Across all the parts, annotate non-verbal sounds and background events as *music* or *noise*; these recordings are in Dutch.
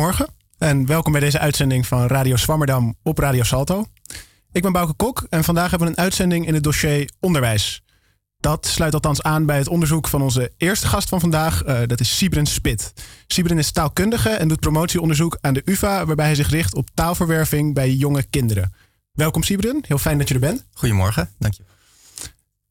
Goedemorgen en welkom bij deze uitzending van Radio Swammerdam op Radio Salto. Ik ben Bouke Kok en vandaag hebben we een uitzending in het dossier onderwijs. Dat sluit althans aan bij het onderzoek van onze eerste gast van vandaag. Uh, dat is Sibren Spit. Sibren is taalkundige en doet promotieonderzoek aan de UvA... waarbij hij zich richt op taalverwerving bij jonge kinderen. Welkom Sibren, heel fijn dat je er bent. Goedemorgen, dank je.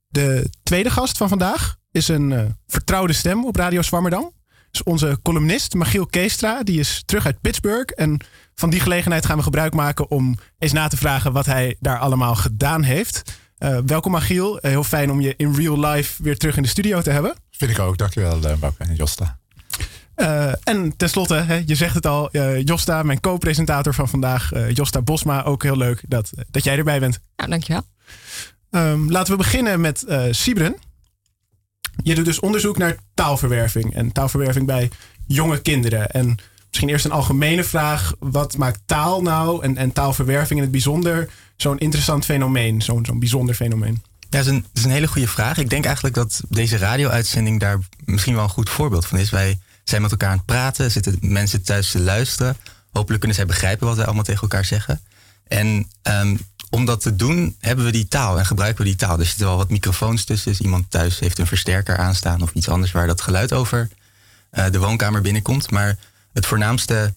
De tweede gast van vandaag is een uh, vertrouwde stem op Radio Swammerdam is onze columnist Magiel Keestra. Die is terug uit Pittsburgh. En van die gelegenheid gaan we gebruik maken om eens na te vragen wat hij daar allemaal gedaan heeft. Uh, welkom Magiel. Uh, heel fijn om je in real life weer terug in de studio te hebben. Vind ik ook. Dankjewel uh, Bouke en Josta. Uh, en tenslotte, hè, je zegt het al, uh, Josta, mijn co-presentator van vandaag, uh, Josta Bosma. Ook heel leuk dat, dat jij erbij bent. Ja, dankjewel. Um, laten we beginnen met Sibren. Je doet dus onderzoek naar taalverwerving en taalverwerving bij jonge kinderen. En misschien eerst een algemene vraag. Wat maakt taal nou en, en taalverwerving in het bijzonder zo'n interessant fenomeen, zo'n zo'n bijzonder fenomeen? Ja, dat is, een, is een hele goede vraag. Ik denk eigenlijk dat deze radio-uitzending daar misschien wel een goed voorbeeld van is. Wij zijn met elkaar aan het praten, zitten mensen thuis te luisteren. Hopelijk kunnen zij begrijpen wat wij allemaal tegen elkaar zeggen. En um, om dat te doen hebben we die taal en gebruiken we die taal. Er zitten wel wat microfoons tussen. Dus iemand thuis heeft een versterker aanstaan of iets anders waar dat geluid over uh, de woonkamer binnenkomt. Maar het voornaamste,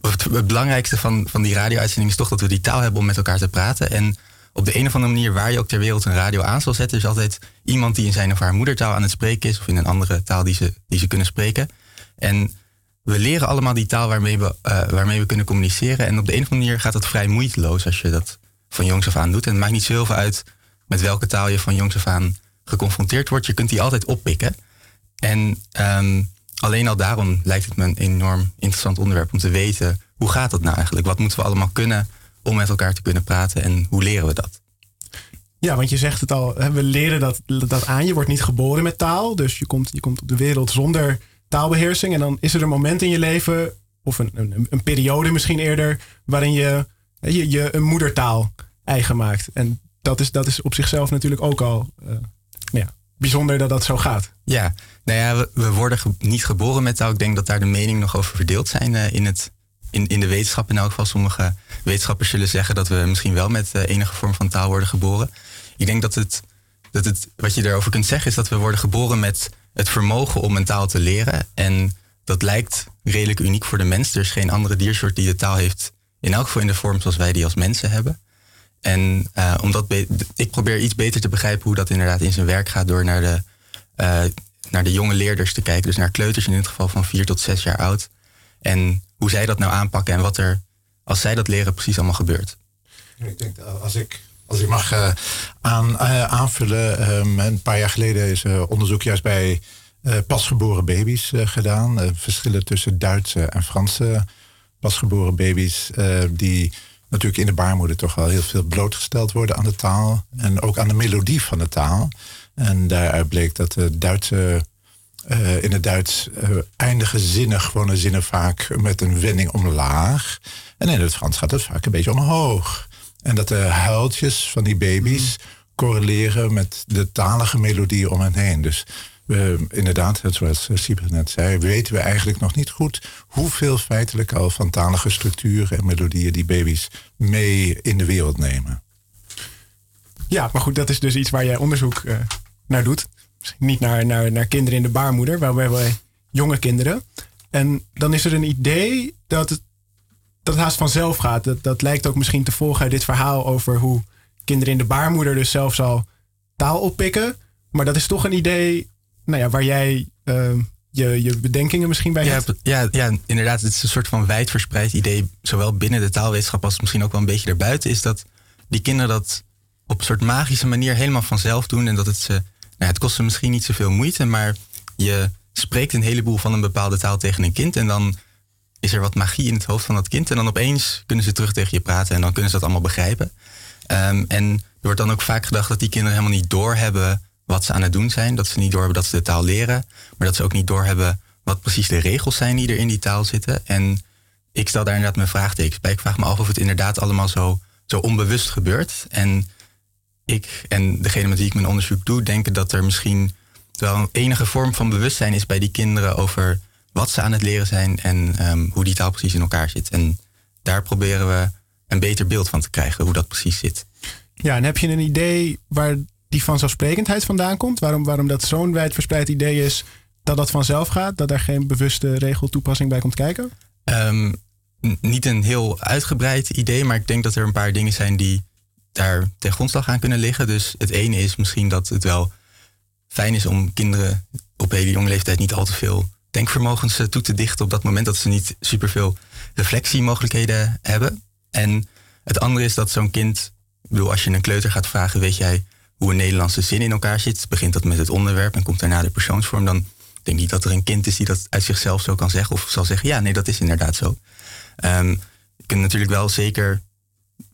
het, het, belangrijkste van, van die radio-uitzending is toch dat we die taal hebben om met elkaar te praten. En op de een of andere manier waar je ook ter wereld een radio aan zal zetten, is altijd iemand die in zijn of haar moedertaal aan het spreken is of in een andere taal die ze, die ze kunnen spreken. En we leren allemaal die taal waarmee we, uh, waarmee we kunnen communiceren. En op de andere manier gaat dat vrij moeiteloos als je dat van jongs af aan doet. En het maakt niet zo heel veel uit met welke taal je van jongs af aan geconfronteerd wordt. Je kunt die altijd oppikken. En um, alleen al daarom lijkt het me een enorm interessant onderwerp om te weten hoe gaat dat nou eigenlijk? Wat moeten we allemaal kunnen om met elkaar te kunnen praten en hoe leren we dat? Ja, want je zegt het al, we leren dat, dat aan. Je wordt niet geboren met taal, dus je komt, je komt op de wereld zonder taalbeheersing. En dan is er een moment in je leven, of een, een, een periode misschien eerder, waarin je, je je een moedertaal eigen maakt. En dat is, dat is op zichzelf natuurlijk ook al uh, ja, bijzonder dat dat zo gaat. Ja, nou ja, we, we worden niet geboren met taal. Ik denk dat daar de meningen nog over verdeeld zijn uh, in, het, in, in de wetenschap. In elk geval, sommige wetenschappers zullen zeggen dat we misschien wel met enige vorm van taal worden geboren. Ik denk dat het, dat het, wat je daarover kunt zeggen, is dat we worden geboren met het vermogen om een taal te leren. En dat lijkt redelijk uniek voor de mens. Er is geen andere diersoort die de taal heeft, in elk geval in de vorm zoals wij die als mensen hebben. En uh, omdat ik probeer iets beter te begrijpen hoe dat inderdaad in zijn werk gaat door naar de, uh, naar de jonge leerders te kijken. Dus naar kleuters in dit geval van vier tot zes jaar oud. En hoe zij dat nou aanpakken en wat er, als zij dat leren, precies allemaal gebeurt. Ik denk dat als ik als ik mag uh, aan, uh, aanvullen, um, een paar jaar geleden is uh, onderzoek juist bij pasgeboren baby's gedaan. verschillen tussen Duitse en Franse pasgeboren baby's, die natuurlijk in de baarmoeder toch wel heel veel blootgesteld worden aan de taal en ook aan de melodie van de taal. En daaruit bleek dat de Duitse in het Duits eindigen zinnen, gewone zinnen vaak met een wending omlaag. En in het Frans gaat het vaak een beetje omhoog. En dat de huiltjes van die baby's mhm. correleren met de talige melodie om hen heen. Dus we, inderdaad, zoals Sieber net zei, weten we eigenlijk nog niet goed hoeveel feitelijk al van talige structuren en melodieën die baby's mee in de wereld nemen. Ja, maar goed, dat is dus iets waar jij onderzoek uh, naar doet. Niet naar, naar, naar kinderen in de baarmoeder, maar bij jonge kinderen. En dan is er een idee dat het dat haast vanzelf gaat. Dat, dat lijkt ook misschien te volgen uit dit verhaal over hoe kinderen in de baarmoeder dus zelfs al taal oppikken. Maar dat is toch een idee nou ja, waar jij uh, je, je bedenkingen misschien bij ja, hebt. Ja, ja, inderdaad. Het is een soort van wijdverspreid idee, zowel binnen de taalwetenschap als misschien ook wel een beetje erbuiten, is dat die kinderen dat op een soort magische manier helemaal vanzelf doen. En dat het ze, nou ja, het kost ze misschien niet zoveel moeite, maar je spreekt een heleboel van een bepaalde taal tegen een kind en dan is er wat magie in het hoofd van dat kind. En dan opeens kunnen ze terug tegen je praten en dan kunnen ze dat allemaal begrijpen. Um, en er wordt dan ook vaak gedacht dat die kinderen helemaal niet doorhebben wat ze aan het doen zijn. Dat ze niet doorhebben dat ze de taal leren. Maar dat ze ook niet doorhebben wat precies de regels zijn die er in die taal zitten. En ik stel daar inderdaad mijn vraagtekens bij. Ik vraag me af of het inderdaad allemaal zo, zo onbewust gebeurt. En ik en degene met wie ik mijn onderzoek doe, denken dat er misschien wel een enige vorm van bewustzijn is bij die kinderen over wat ze aan het leren zijn en ehm, hoe die taal precies in elkaar zit. En daar proberen we een beter beeld van te krijgen, hoe dat precies zit. Ja, en heb je een idee waar die vanzelfsprekendheid vandaan komt? Waarom, waarom dat zo'n wijdverspreid idee is dat dat vanzelf gaat? Dat er geen bewuste regeltoepassing bij komt kijken? Ehm, niet een heel uitgebreid idee, maar ik denk dat er een paar dingen zijn die daar ten grondslag aan kunnen liggen. Dus het ene is misschien dat het wel fijn is om kinderen op hele jonge leeftijd niet al te veel denkvermogens toe te dichten op dat moment dat ze niet superveel reflectiemogelijkheden hebben. En het andere is dat zo'n kind, bedoel, als je een kleuter gaat vragen, weet jij hoe een Nederlandse zin in elkaar zit? Begint dat met het onderwerp en komt daarna de persoonsvorm? Dan denk ik dat er een kind is die dat uit zichzelf zo kan zeggen. Of zal zeggen, ja, nee, dat is inderdaad zo. Um, je kunt natuurlijk wel zeker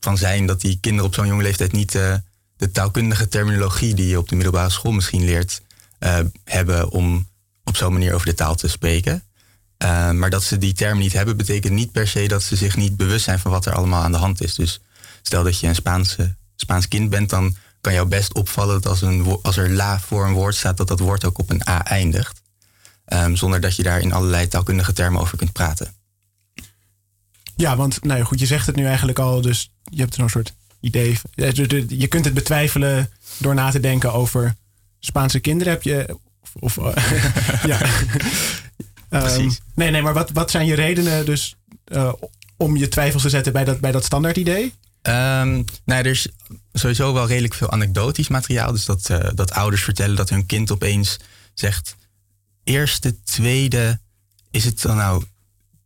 van zijn dat die kinderen op zo'n jonge leeftijd niet uh, de taalkundige terminologie die je op de middelbare school misschien leert, uh, hebben om op zo'n manier over de taal te spreken. Uh, maar dat ze die term niet hebben, betekent niet per se dat ze zich niet bewust zijn van wat er allemaal aan de hand is. Dus stel dat je een Spaanse, Spaans kind bent, dan kan jou best opvallen dat als, een, als er la voor een woord staat, dat dat woord ook op een A eindigt. Um, zonder dat je daar in allerlei taalkundige termen over kunt praten. Ja, want nou ja, goed, je zegt het nu eigenlijk al, dus je hebt zo'n soort idee. Je kunt het betwijfelen door na te denken over Spaanse kinderen. Heb je. Of, of *laughs* ja. *laughs* Precies. Um, nee, nee, maar wat, wat zijn je redenen dus uh, om je twijfels te zetten bij dat, bij dat standaard idee? Um, nou, er is sowieso wel redelijk veel anekdotisch materiaal. Dus dat, uh, dat ouders vertellen dat hun kind opeens zegt: eerste, tweede, is het dan nou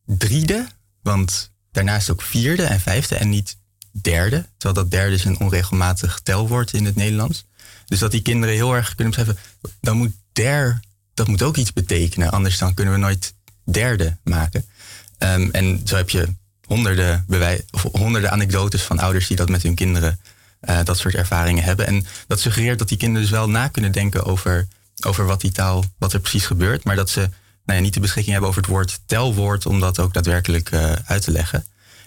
driede? Want daarnaast ook vierde en vijfde en niet derde. Terwijl dat derde is een onregelmatig telwoord in het Nederlands. Dus dat die kinderen heel erg kunnen beseffen, dan moet der, dat moet ook iets betekenen. Anders dan kunnen we nooit derde maken. Um, en zo heb je honderden, of anekdotes van ouders die dat met hun kinderen uh, dat soort ervaringen hebben. En dat suggereert dat die kinderen dus wel na kunnen denken over, over wat die taal, wat er precies gebeurt. Maar dat ze nou ja, niet de beschikking hebben over het woord telwoord om dat ook daadwerkelijk uh, uit te leggen.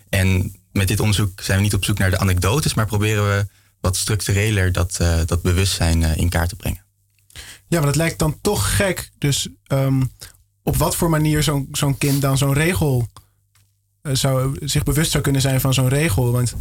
En met dit onderzoek zijn we niet op zoek naar de anekdotes, maar proberen we wat structureler dat, uh, dat bewustzijn in kaart te brengen. Ja, maar dat lijkt dan toch gek. Dus um, op wat voor manier zo'n zo'n kind dan zo'n regel zou, zich bewust zou kunnen zijn van zo'n regel. Want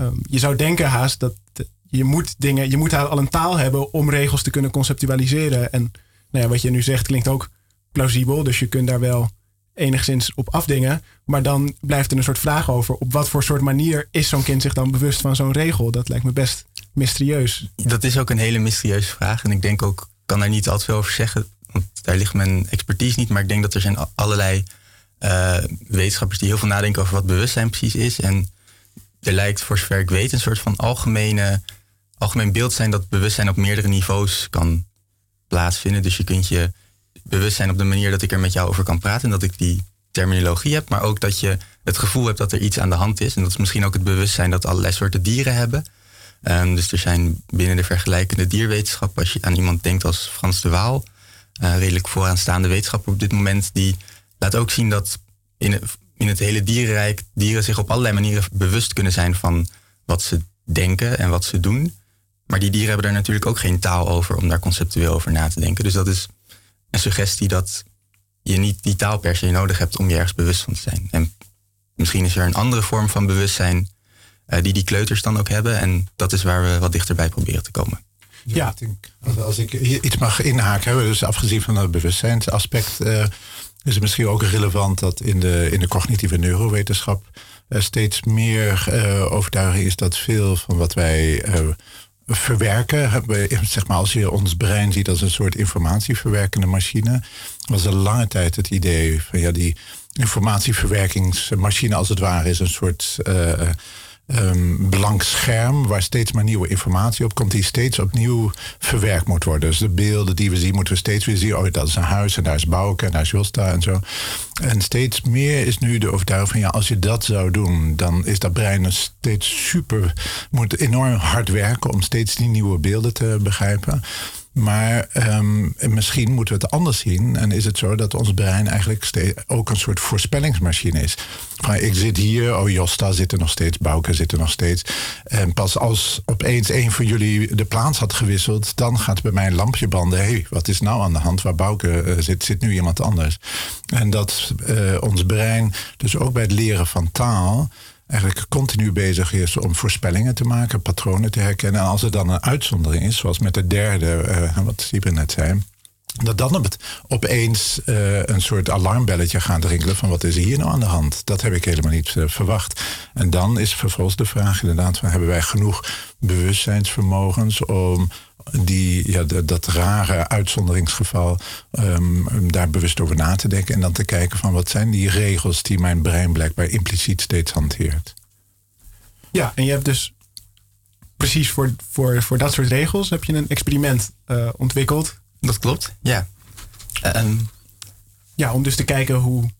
um, je zou denken haast dat je moet dingen, je moet al een taal hebben om regels te kunnen conceptualiseren. En nou ja, wat je nu zegt klinkt ook plausibel. Dus je kunt daar wel enigszins op afdingen. Maar dan blijft er een soort vraag over. Op wat voor soort manier is zo'n kind zich dan bewust van zo'n regel? Dat lijkt me best mysterieus. Dat is ook een hele mysterieuze vraag. En ik denk ook, kan daar niet altijd veel over zeggen. Want daar ligt mijn expertise niet. Maar ik denk dat er zijn allerlei uh, wetenschappers die heel veel nadenken over wat bewustzijn precies is. En er lijkt, voor zover ik weet, een soort van algemene, algemeen beeld zijn dat bewustzijn op meerdere niveaus kan plaatsvinden. Dus je kunt je bewust zijn op de manier dat ik er met jou over kan praten en dat ik die terminologie heb, maar ook dat je het gevoel hebt dat er iets aan de hand is. En dat is misschien ook het bewustzijn dat allerlei soorten dieren hebben. Um, dus er zijn binnen de vergelijkende dierwetenschap, als je aan iemand denkt als Frans de Waal, uh, redelijk vooraanstaande wetenschapper op dit moment, die laat ook zien dat in het, in het hele dierenrijk dieren zich op allerlei manieren bewust kunnen zijn van wat ze denken en wat ze doen. Maar die dieren hebben daar natuurlijk ook geen taal over om daar conceptueel over na te denken. Dus dat is een suggestie dat je niet die taal per se nodig hebt om je ergens bewust van te zijn. En misschien is er een andere vorm van bewustzijn die die kleuters dan ook hebben. En dat is waar we wat dichterbij proberen te komen. Ja, Ik denk, als ik iets mag inhaken, dus afgezien van het bewustzijnsaspect, uh, is het misschien ook relevant dat in de, in de cognitieve neurowetenschap uh, steeds meer uh, overtuiging is dat veel van wat wij uh, verwerken, zeg maar als je ons brein ziet als een soort informatieverwerkende machine, was er lange tijd het idee van ja, die informatieverwerkingsmachine als het ware is een soort um, blank scherm waar steeds maar nieuwe informatie op komt, die steeds opnieuw verwerkt moet worden. Dus de beelden die we zien, moeten we steeds weer zien. Oh, dat is een huis en daar is Bouke en daar is Josta en zo. En steeds meer is nu de overtuiging van ja, als je dat zou doen, dan is dat brein steeds super, moet enorm hard werken om steeds die nieuwe beelden te begrijpen. Maar um, misschien moeten we het anders zien. En is het zo dat ons brein eigenlijk ook een soort voorspellingsmachine is. Van ik zit hier, oh Josta zit er nog steeds, Bouke zit er nog steeds. En pas als opeens een van jullie de plaats had gewisseld, dan gaat bij mij een lampje branden. Hé, hey, wat is nou aan de hand? Waar Bouke uh, zit, zit nu iemand anders. En dat uh, ons brein, dus ook bij het leren van taal, eigenlijk continu bezig is om voorspellingen te maken, patronen te herkennen. En als er dan een uitzondering is, zoals met de derde, uh, wat Sieber net zei, dat dan opeens uh, een soort alarmbelletje gaat rinkelen van wat is hier nou aan de hand? Dat heb ik helemaal niet uh, verwacht. En dan is vervolgens de vraag inderdaad van hebben wij genoeg bewustzijnsvermogens om die, ja, dat rare uitzonderingsgeval, um, daar bewust over na te denken en dan te kijken van wat zijn die regels die mijn brein blijkbaar impliciet steeds hanteert. Ja, en je hebt dus precies voor, voor, voor dat soort regels heb je een experiment uh, ontwikkeld. Dat klopt, ja. Um. Ja, om dus te kijken hoe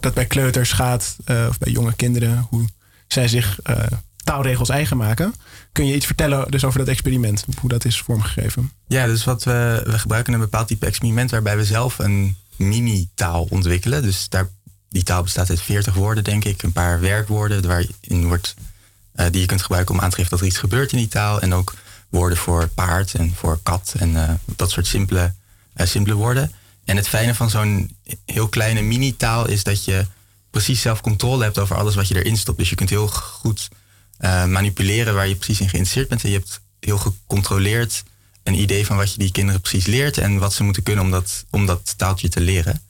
dat bij kleuters gaat, uh, of bij jonge kinderen, hoe zij zich uh, taalregels eigen maken. Kun je iets vertellen dus over dat experiment, hoe dat is vormgegeven? Ja, dus wat we, we gebruiken een bepaald type experiment waarbij we zelf een mini-taal ontwikkelen. Dus daar, die taal bestaat uit 40 woorden, denk ik, een paar werkwoorden waarin wordt, uh, die je kunt gebruiken om aan te geven dat er iets gebeurt in die taal. En ook woorden voor paard en voor kat en uh, dat soort simpele, uh, simpele woorden. En het fijne van zo'n heel kleine mini-taal is dat je precies zelf controle hebt over alles wat je erin stopt. Dus je kunt heel goed uh, manipuleren waar je precies in geïnteresseerd bent. En je hebt heel gecontroleerd een idee van wat je die kinderen precies leert en wat ze moeten kunnen om dat, om dat taaltje te leren.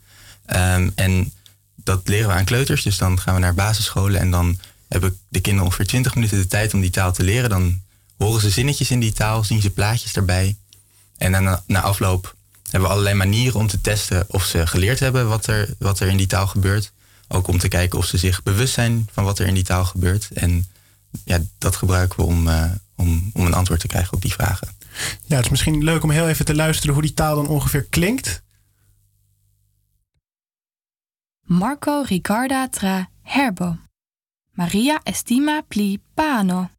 Um, en dat leren we aan kleuters. Dus dan gaan we naar basisscholen en dan hebben de kinderen ongeveer 20 minuten de tijd om die taal te leren. Dan horen ze zinnetjes in die taal, zien ze plaatjes erbij. En dan na, na afloop hebben we allerlei manieren om te testen of ze geleerd hebben wat er, wat er in die taal gebeurt. Ook om te kijken of ze zich bewust zijn van wat er in die taal gebeurt. En ja, dat gebruiken we om, uh, om, om een antwoord te krijgen op die vragen. Ja, het is misschien leuk om heel even te luisteren hoe die taal dan ongeveer klinkt. Marco Ricarda tra herbo. Maria estima pli pano.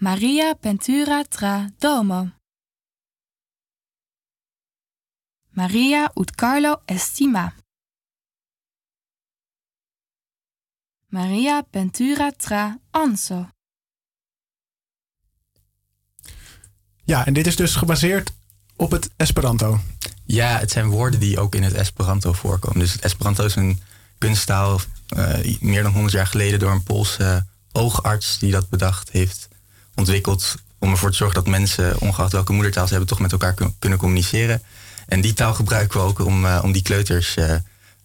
Maria pentura tra domo. Maria ut Carlo estima. Maria pentura tra anso. Ja, en dit is dus gebaseerd op het Esperanto. Ja, het zijn woorden die ook in het Esperanto voorkomen. Dus het Esperanto is een kunsttaal uh, meer dan 100 jaar geleden door een Poolse oogarts die dat bedacht heeft ontwikkeld om ervoor te zorgen dat mensen, ongeacht welke moedertaal ze hebben, toch met elkaar kunnen communiceren. En die taal gebruiken we ook om, uh, om die kleuters uh,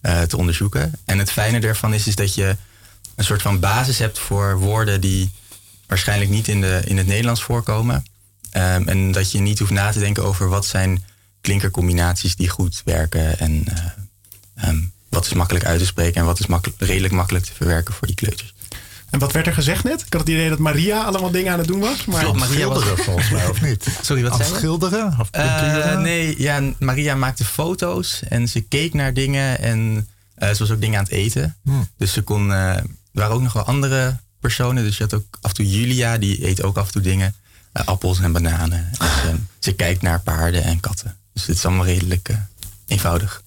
uh, te onderzoeken. En het fijne daarvan is, is dat je een soort van basis hebt voor woorden die waarschijnlijk niet in, de, in het Nederlands voorkomen. Um, en dat je niet hoeft na te denken over wat zijn klinkercombinaties die goed werken. En um, wat is makkelijk uit te spreken en wat is makkelijk, redelijk makkelijk te verwerken voor die kleuters. En wat werd er gezegd net? Ik had het idee dat Maria allemaal dingen aan het doen was. Maar... Maria schilderen was... volgens mij, of niet? *laughs* Sorry, wat zei schilderen? Of uh, nee, ja, Maria maakte foto's en ze keek naar dingen en uh, ze was ook dingen aan het eten. Hmm. Dus ze kon... Uh, er waren ook nog wel andere personen. Dus je had ook af en toe Julia, die eet ook af en toe dingen. appels en bananen. En ze, ze, kijkt naar paarden en katten. Dus het is allemaal redelijk eenvoudig.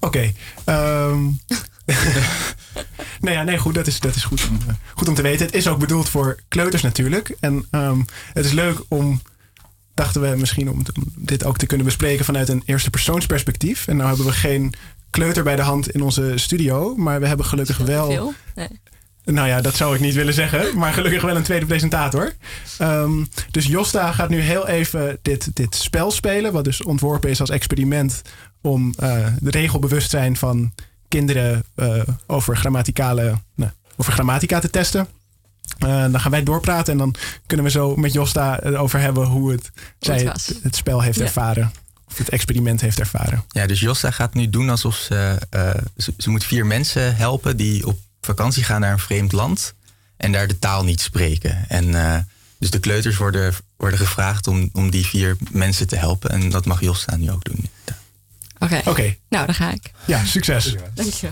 Oké. Okay, um... *laughs* nee, ja, nee, goed, dat is, dat is goed, om, goed om te weten. Het is ook bedoeld voor kleuters natuurlijk. En um, het is leuk om, dachten we misschien, om, om, dit ook te kunnen bespreken vanuit een eerste persoonsperspectief. En nou hebben we geen kleuter bij de hand in onze studio, maar we hebben gelukkig wel. Nee. Nou ja, dat zou ik niet willen zeggen, *laughs* maar gelukkig wel een tweede presentator. Um, dus Josta gaat nu heel even dit, dit spel spelen, wat dus ontworpen is als experiment om uh, de regelbewustzijn van kinderen uh, over grammaticale, nou, over grammatica te testen. Uh, dan gaan wij doorpraten en dan kunnen we zo met Josta over hebben hoe het, zij het, het, spel heeft ja. ervaren. Of het experiment heeft ervaren. Ja, dus Josta gaat nu doen alsof ze, uh, ze, ze moet vier mensen helpen die op vakantie gaan naar een vreemd land en daar de taal niet spreken. En dus de kleuters worden, worden gevraagd om, om die vier mensen te helpen. En dat mag Josta nu ook doen. Oké. Okay. Okay. Nou, dan ga ik. Ja, succes. Dank je.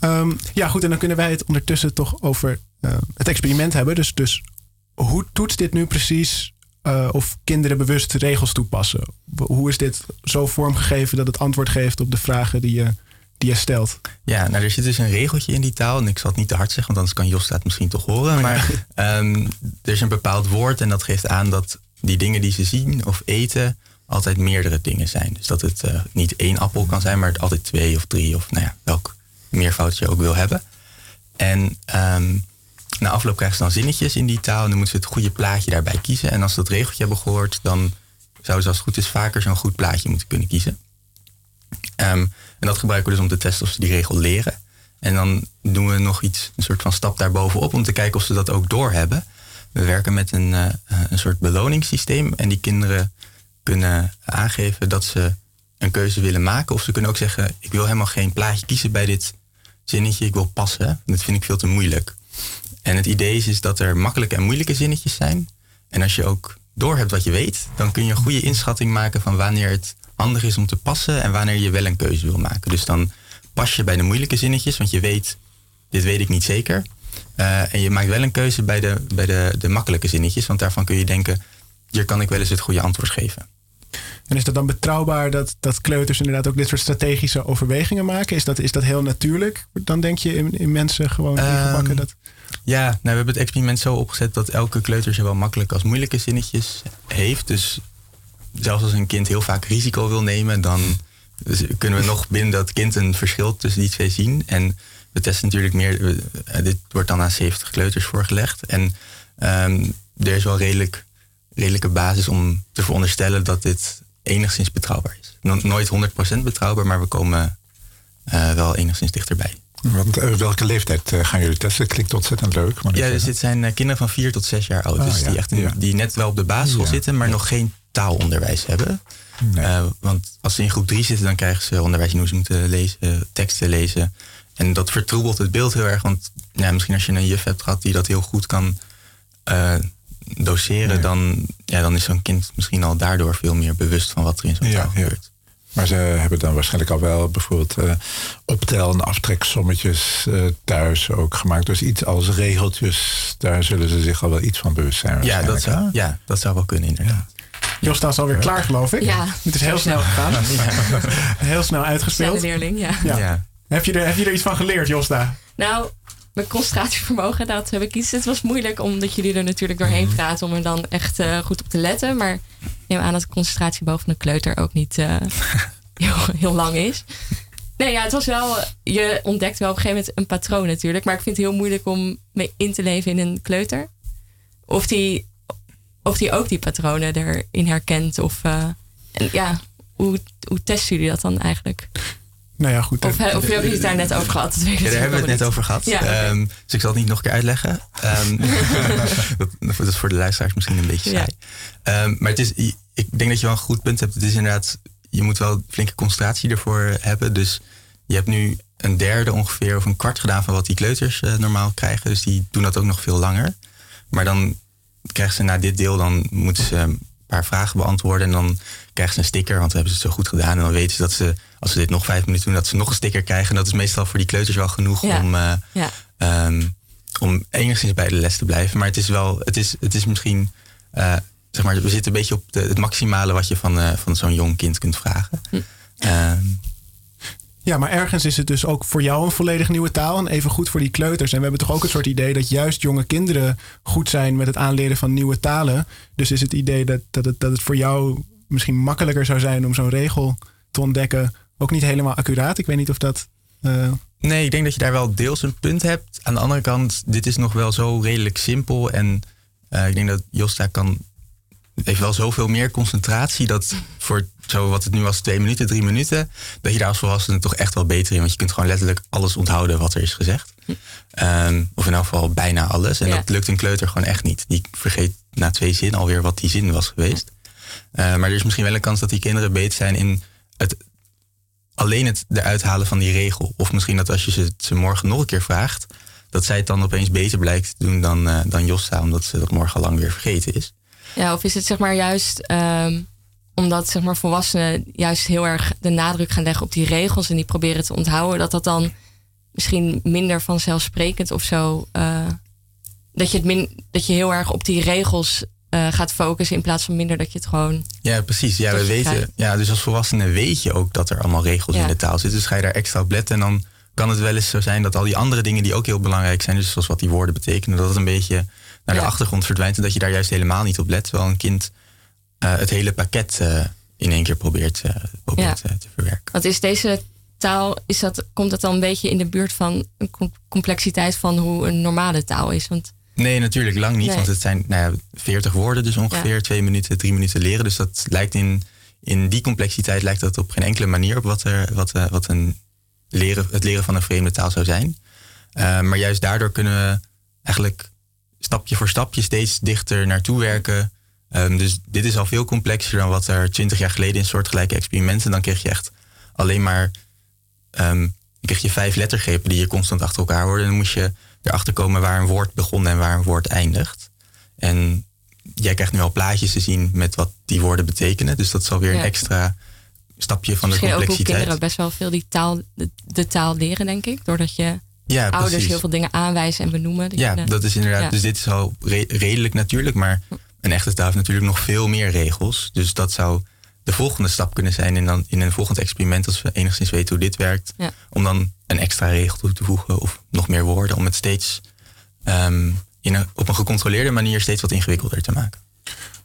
um, *laughs* ja, goed. En dan kunnen wij het ondertussen toch over uh, het experiment hebben. Dus, dus hoe toetst dit nu precies uh, of kinderen bewust regels toepassen? Hoe is dit zo vormgegeven dat het antwoord geeft op de vragen die je, die je stelt? Ja, nou er zit dus een regeltje in die taal. En ik zal het niet te hard zeggen, want anders kan Jos dat misschien toch horen. Maar um, *laughs* er is een bepaald woord en dat geeft aan dat die dingen die ze zien of eten altijd meerdere dingen zijn. Dus dat het uh, niet één appel kan zijn, maar het altijd twee of drie of nou ja, welk meervoud je ook wil hebben. En um, na afloop krijgen ze dan zinnetjes in die taal en dan moeten ze het goede plaatje daarbij kiezen. En als ze dat regeltje hebben gehoord, dan zouden ze als het goed is vaker zo'n goed plaatje moeten kunnen kiezen. Um, en dat gebruiken we dus om te testen of ze die regel leren. En dan doen we nog iets, een soort van stap daarbovenop om te kijken of ze dat ook doorhebben. We werken met een, uh, een soort beloningssysteem en die kinderen kunnen aangeven dat ze een keuze willen maken. Of ze kunnen ook zeggen, ik wil helemaal geen plaatje kiezen bij dit zinnetje, ik wil passen. Dat vind ik veel te moeilijk. En het idee is, is dat er makkelijke en moeilijke zinnetjes zijn. En als je ook doorhebt wat je weet, dan kun je een goede inschatting maken van wanneer het handig is om te passen en wanneer je wel een keuze wil maken. Dus dan pas je bij de moeilijke zinnetjes, want je weet, dit weet ik niet zeker. Uh, en je maakt wel een keuze bij, de, bij de, de makkelijke zinnetjes, want daarvan kun je denken, hier kan ik wel eens het goede antwoord geven. En is dat dan betrouwbaar dat, dat kleuters inderdaad ook dit soort strategische overwegingen maken? Is dat, is dat heel natuurlijk? Dan denk je in, in mensen gewoon um, dat... Ja, nou, we hebben het experiment zo opgezet dat elke kleuter zowel makkelijke als moeilijke zinnetjes heeft. Dus zelfs als een kind heel vaak risico wil nemen, dan kunnen we nog binnen dat kind een verschil tussen die twee zien. En we testen natuurlijk meer, dit wordt dan aan 70 kleuters voorgelegd. En um, er is wel redelijk, redelijke basis om te veronderstellen dat dit enigszins betrouwbaar is. Nooit 100% betrouwbaar, maar we komen uh, wel enigszins dichterbij. Want uh, welke leeftijd uh, gaan jullie testen? Klinkt ontzettend leuk. ja, dus dit zijn kinderen van 4 tot 6 jaar oud. Ah, dus ja, die, echt in, ja. die net wel op de basisschool ja. zitten, maar nog geen taalonderwijs hebben. Nee. want als ze in groep 3 zitten, dan krijgen ze onderwijs in hoe ze moeten lezen, teksten lezen. En dat vertroebelt het beeld heel erg. Want ja, misschien als je een juf hebt gehad die dat heel goed kan doseren, dan, ja, dan is zo'n kind misschien al daardoor veel meer bewust van wat er in zo'n taal gebeurt. Maar ze hebben dan waarschijnlijk al wel bijvoorbeeld uh, optel- en aftreksommetjes uh, thuis ook gemaakt. Dus iets als regeltjes, daar zullen ze zich al wel iets van bewust zijn. Ja, dat zou, ja, dat zou wel kunnen inderdaad. Josta is alweer klaar, geloof ik. Ja. Het is heel snel gegaan. *laughs* Heel snel uitgespeeld. leerling, ja. ja. Heb, je er, heb je er iets van geleerd, Josta? Nou, mijn concentratievermogen, dat heb ik iets. Het was moeilijk omdat jullie er natuurlijk doorheen mhm. praten om er dan echt uh, goed op te letten. Maar ik neem aan dat de concentratie boven een kleuter ook niet uh, *laughs* heel, heel, lang is. Nee, ja, het was wel. Je ontdekt wel op een gegeven moment een patroon natuurlijk. Maar ik vind het heel moeilijk om mee in te leven in een kleuter. Of die, of die ook die patronen erin herkent. Of uh, en ja, hoe, hoe testen jullie dat dan eigenlijk? Nou ja, goed. Of, of hebben het daar net over gehad? Dat ja, daar hebben we het net over gehad. Ja, okay. um, dus ik zal het niet nog een keer uitleggen. *laughs* Um, dat, is voor de luisteraars misschien een beetje saai. Ja. Um, maar het is, ik denk dat je wel een goed punt hebt. Het is inderdaad, je moet wel flinke concentratie ervoor hebben. Dus je hebt nu een derde ongeveer of een kwart gedaan van wat die kleuters uh, normaal krijgen. Dus die doen dat ook nog veel langer. Maar dan krijgen ze na dit deel, dan moeten ze paar vragen beantwoorden. En dan krijgen ze een sticker, want we hebben ze het zo goed gedaan. En dan weten ze dat ze, als ze dit nog vijf minuten doen, dat ze nog een sticker krijgen. En dat is meestal voor die kleuters wel genoeg ja. om, uh, ja. um, om enigszins bij de les te blijven. Maar het is wel, het is, het is misschien, uh, zeg maar, we zitten een beetje op de, het maximale wat je van, uh, van zo'n jong kind kunt vragen. Hm. Um, ja, maar ergens is het dus ook voor jou een volledig nieuwe taal en even goed voor die kleuters. En we hebben toch ook een soort idee dat juist jonge kinderen goed zijn met het aanleren van nieuwe talen. Dus is het idee dat, dat, het, dat het voor jou misschien makkelijker zou zijn om zo'n regel te ontdekken, ook niet helemaal accuraat. Ik weet niet of dat. Uh... Nee, ik denk dat je daar wel deels een punt hebt. Aan de andere kant, dit is nog wel zo redelijk simpel. En uh, ik denk dat Josta kan. Heeft wel zoveel meer concentratie dat voor zo wat het nu was, twee minuten, drie minuten, dat je daar als volwassene toch echt wel beter in. Want je kunt gewoon letterlijk alles onthouden wat er is gezegd. Um, of in elk geval bijna alles. En Ja. dat lukt een kleuter gewoon echt niet. Die vergeet na twee zinnen alweer wat die zin was geweest. Uh, maar er is misschien wel een kans dat die kinderen beter zijn in het alleen het eruit halen van die regel. Of misschien dat als je ze, ze morgen nog een keer vraagt, dat zij het dan opeens beter blijkt te doen dan, uh, dan Josta, omdat ze dat morgen al lang weer vergeten is. Ja, of is het zeg maar juist ehm, omdat zeg maar, volwassenen juist heel erg de nadruk gaan leggen op die regels en die proberen te onthouden, dat dat dan misschien minder vanzelfsprekend of zo. eh, dat je, het min, dat je heel erg op die regels uh, gaat focussen in plaats van minder dat je het gewoon. Ja, precies. Ja, we weten. Ja, dus als volwassene weet je ook dat er allemaal regels in de taal zitten. Dus ga je daar extra op letten en dan kan het wel eens zo zijn dat al die andere dingen die ook heel belangrijk zijn, dus zoals wat die woorden betekenen, dat het een beetje naar de achtergrond verdwijnt en dat je daar juist helemaal niet op let. Terwijl een kind uh, het hele pakket uh, in één keer probeert, probeert te verwerken. Wat is deze taal, is dat, komt dat dan een beetje in de buurt van een complexiteit van hoe een normale taal is? Want Nee, natuurlijk lang niet. Want het zijn nou ja, 40 woorden, dus ongeveer twee minuten, drie minuten leren. Dus dat lijkt in, in die complexiteit lijkt dat op geen enkele manier op wat, er, wat, wat een leren, het leren van een vreemde taal zou zijn. Maar juist daardoor kunnen we eigenlijk stapje voor stapje steeds dichter naartoe werken. Um, dus dit is al veel complexer dan wat er twintig jaar geleden in soortgelijke experimenten. Dan kreeg je echt alleen maar um, kreeg je vijf lettergrepen die je constant achter elkaar hoorde. En dan moest je erachter komen waar een woord begon en waar een woord eindigt. En jij krijgt nu al plaatjes te zien met wat die woorden betekenen. Dus dat is alweer een extra stapje van Misschien de complexiteit. ook hoe kinderen best wel veel die taal, de, taal leren, denk ik. Doordat je ja, ouders heel veel dingen aanwijzen en benoemen. Ja, dat is inderdaad. Dus dit is al redelijk natuurlijk. Maar een echte taal heeft natuurlijk nog veel meer regels. Dus dat zou de volgende stap kunnen zijn in, dan, in een volgend experiment, als we enigszins weten hoe dit werkt, om dan een extra regel toe te voegen of nog meer woorden, om het steeds um, in een, op een gecontroleerde manier steeds wat ingewikkelder te maken.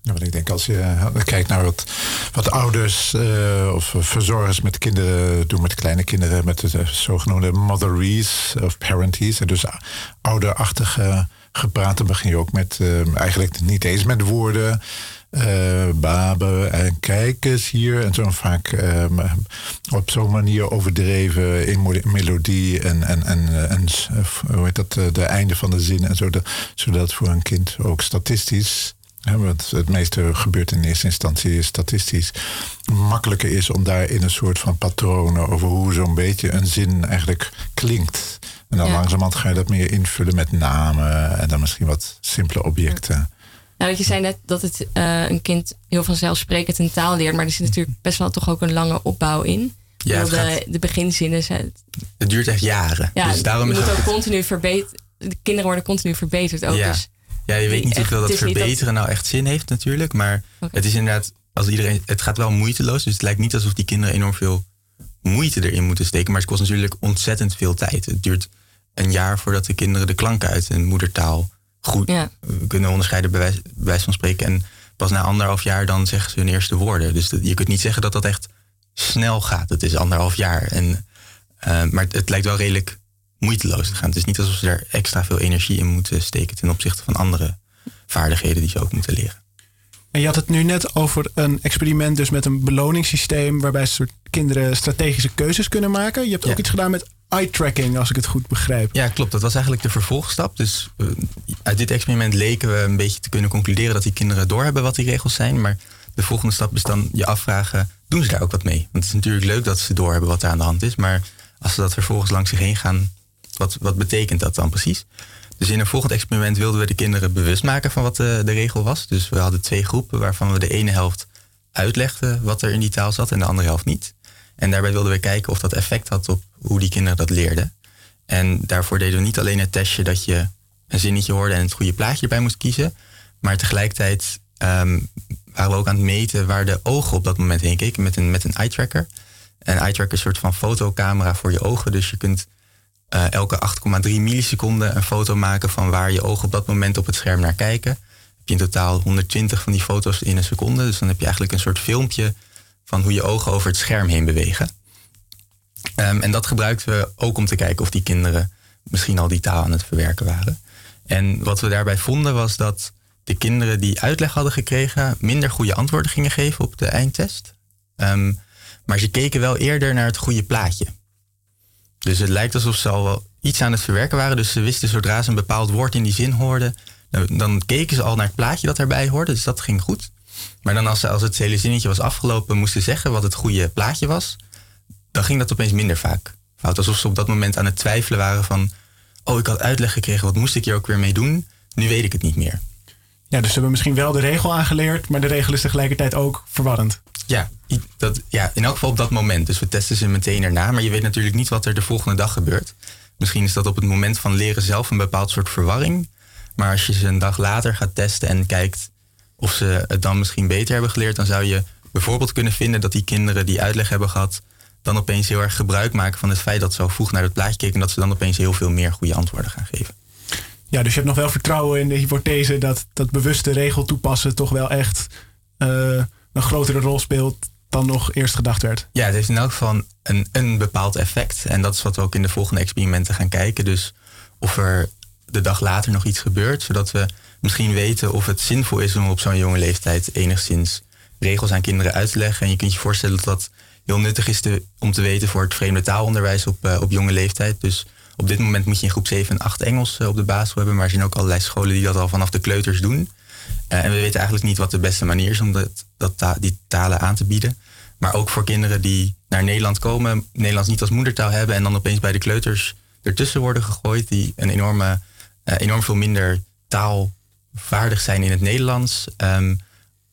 Ja, want ik denk als je uh, kijkt naar wat, wat ouders uh, of verzorgers met kinderen doen, met kleine kinderen, met de zogenoemde motheries of parenties, dus ouderachtige gepraat, begin je ook met eigenlijk niet eens met woorden uh, babe en kijk eens hier. En zo vaak um, op zo'n manier overdreven in melodie en, en, en, en hoe heet dat, de einde van de zin en zo. zodat voor een kind ook statistisch want het meeste gebeurt in eerste instantie statistisch. Makkelijker is om daar in een soort van patronen over hoe zo'n beetje een zin eigenlijk klinkt. En dan ja. langzamerhand ga je dat meer invullen met namen en dan misschien wat simpele objecten. Nou, je zei net dat het uh, een kind heel vanzelfsprekend een taal leert, maar er zit natuurlijk best wel toch ook een lange opbouw in. Ja, de, gaat, de beginzinnen zijn. Het duurt echt jaren. Ja, dus daarom je is moet ook continu verbeterd. De kinderen worden continu verbeterd ook. Ja, dus ja je weet niet hoeveel dat verbeteren nou echt zin heeft natuurlijk. Maar okay. het is inderdaad, als iedereen, het gaat wel moeiteloos. Dus het lijkt niet alsof die kinderen enorm veel moeite erin moeten steken. Maar het kost natuurlijk ontzettend veel tijd. Het duurt een jaar voordat de kinderen de klanken uit hun moedertaal goed ja. kunnen onderscheiden, bij wijze, bij wijze, van spreken. En pas na anderhalf jaar dan zeggen ze hun eerste woorden. Dus dat, je kunt niet zeggen dat dat echt snel gaat. Het is anderhalf jaar. En, uh, maar het, het, lijkt wel redelijk moeiteloos te gaan. Het is niet alsof ze er extra veel energie in moeten steken ten opzichte van andere vaardigheden die ze ook moeten leren. En je had het nu net over een experiment dus met een beloningssysteem waarbij soort kinderen strategische keuzes kunnen maken. Je hebt ook iets gedaan met eye-tracking, als ik het goed begrijp. Ja, klopt. Dat was eigenlijk de vervolgstap. Dus uh, uit dit experiment leken we een beetje te kunnen concluderen dat die kinderen doorhebben wat die regels zijn. Maar de volgende stap is dan je afvragen, doen ze daar ook wat mee? Want het is natuurlijk leuk dat ze doorhebben wat er aan de hand is. Maar als ze dat vervolgens langs zich heen gaan, wat, wat betekent dat dan precies? Dus in een volgend experiment wilden we de kinderen bewust maken van wat de, de regel was. Dus we hadden twee groepen waarvan we de ene helft uitlegden wat er in die taal zat en de andere helft niet. En daarbij wilden we kijken of dat effect had op hoe die kinderen dat leerden. En daarvoor deden we niet alleen het testje dat je een zinnetje hoorde en het goede plaatje erbij moest kiezen. Maar tegelijkertijd um, waren we ook aan het meten waar de ogen op dat moment heen keken met een, met een eye tracker. Een eye tracker is een soort van fotocamera voor je ogen. Dus je kunt uh, elke 8,3 milliseconden een foto maken van waar je ogen op dat moment op het scherm naar kijken. Heb je in totaal 120 van die foto's in een seconde. Dus dan heb je eigenlijk een soort filmpje van hoe je ogen over het scherm heen bewegen. Um, en dat gebruikten we ook om te kijken of die kinderen misschien al die taal aan het verwerken waren. En wat we daarbij vonden was dat de kinderen die uitleg hadden gekregen minder goede antwoorden gingen geven op de eindtest. Um, maar ze keken wel eerder naar het goede plaatje. Dus het lijkt alsof ze al wel iets aan het verwerken waren. Dus ze wisten zodra ze een bepaald woord in die zin hoorden, dan, keken ze al naar het plaatje dat erbij hoorde. Dus dat ging goed. Maar dan als, ze, als het hele zinnetje was afgelopen, moesten zeggen wat het goede plaatje was, dan ging dat opeens minder vaak fout. Alsof ze op dat moment aan het twijfelen waren van, oh, ik had uitleg gekregen, wat moest ik hier ook weer mee doen? Nu weet ik het niet meer. Ja, dus ze hebben misschien wel de regel aangeleerd, maar de regel is tegelijkertijd ook verwarrend. Ja, dat, ja, in elk geval op dat moment. Dus we testen ze meteen erna, maar je weet natuurlijk niet wat er de volgende dag gebeurt. Misschien is dat op het moment van leren zelf een bepaald soort verwarring. Maar als je ze een dag later gaat testen en kijkt of ze het dan misschien beter hebben geleerd, dan zou je bijvoorbeeld kunnen vinden dat die kinderen die uitleg hebben gehad, dan opeens heel erg gebruik maken van het feit dat ze zo vroeg naar het plaatje keken en dat ze dan opeens heel veel meer goede antwoorden gaan geven. Ja, dus je hebt nog wel vertrouwen in de hypothese dat dat bewuste regel toepassen toch wel echt uh, een grotere rol speelt dan nog eerst gedacht werd. Ja, het heeft in elk geval een, een bepaald effect. En dat is wat we ook in de volgende experimenten gaan kijken. Dus of er de dag later nog iets gebeurt, zodat we misschien weten of het zinvol is om op zo'n jonge leeftijd enigszins regels aan kinderen uit te leggen. En je kunt je voorstellen dat dat heel nuttig is te, om te weten voor het vreemde taalonderwijs op, uh, op jonge leeftijd. Dus op dit moment moet je in groep 7 en 8 Engels uh, op de basisschool hebben, maar er zijn ook allerlei scholen die dat al vanaf de kleuters doen. Uh, en we weten eigenlijk niet wat de beste manier is om dat, dat die talen aan te bieden. Maar ook voor kinderen die naar Nederland komen, Nederlands niet als moedertaal hebben en dan opeens bij de kleuters ertussen worden gegooid, die een enorme, enorm veel minder taalvaardig zijn in het Nederlands. Um,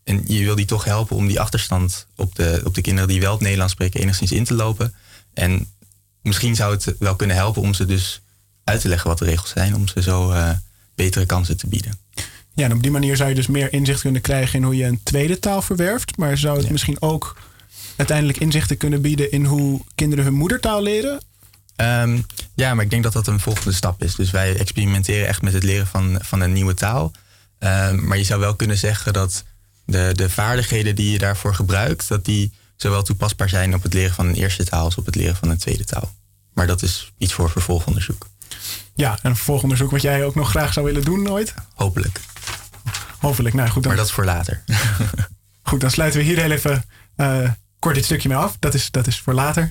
en je wil die toch helpen om die achterstand op de, op de kinderen die wel het Nederlands spreken enigszins in te lopen. En misschien zou het wel kunnen helpen om ze dus uit te leggen wat de regels zijn, om ze zo uh, betere kansen te bieden. Ja, en op die manier zou je dus meer inzicht kunnen krijgen in hoe je een tweede taal verwerft. Maar zou het misschien ook uiteindelijk inzichten kunnen bieden in hoe kinderen hun moedertaal leren? Um, ja, maar ik denk dat dat een volgende stap is. Dus wij experimenteren echt met het leren van, van een nieuwe taal. Um, maar je zou wel kunnen zeggen dat de, de vaardigheden die je daarvoor gebruikt, dat die zowel toepasbaar zijn op het leren van een eerste taal als op het leren van een tweede taal. Maar dat is iets voor vervolgonderzoek. Ja, en vervolgonderzoek wat jij ook nog graag zou willen doen nooit? Hopelijk. Hopelijk, nou goed. Dan... Maar dat is voor later. *laughs* goed, dan sluiten we hier heel even uh, kort dit stukje mee af. Dat is, dat is voor later.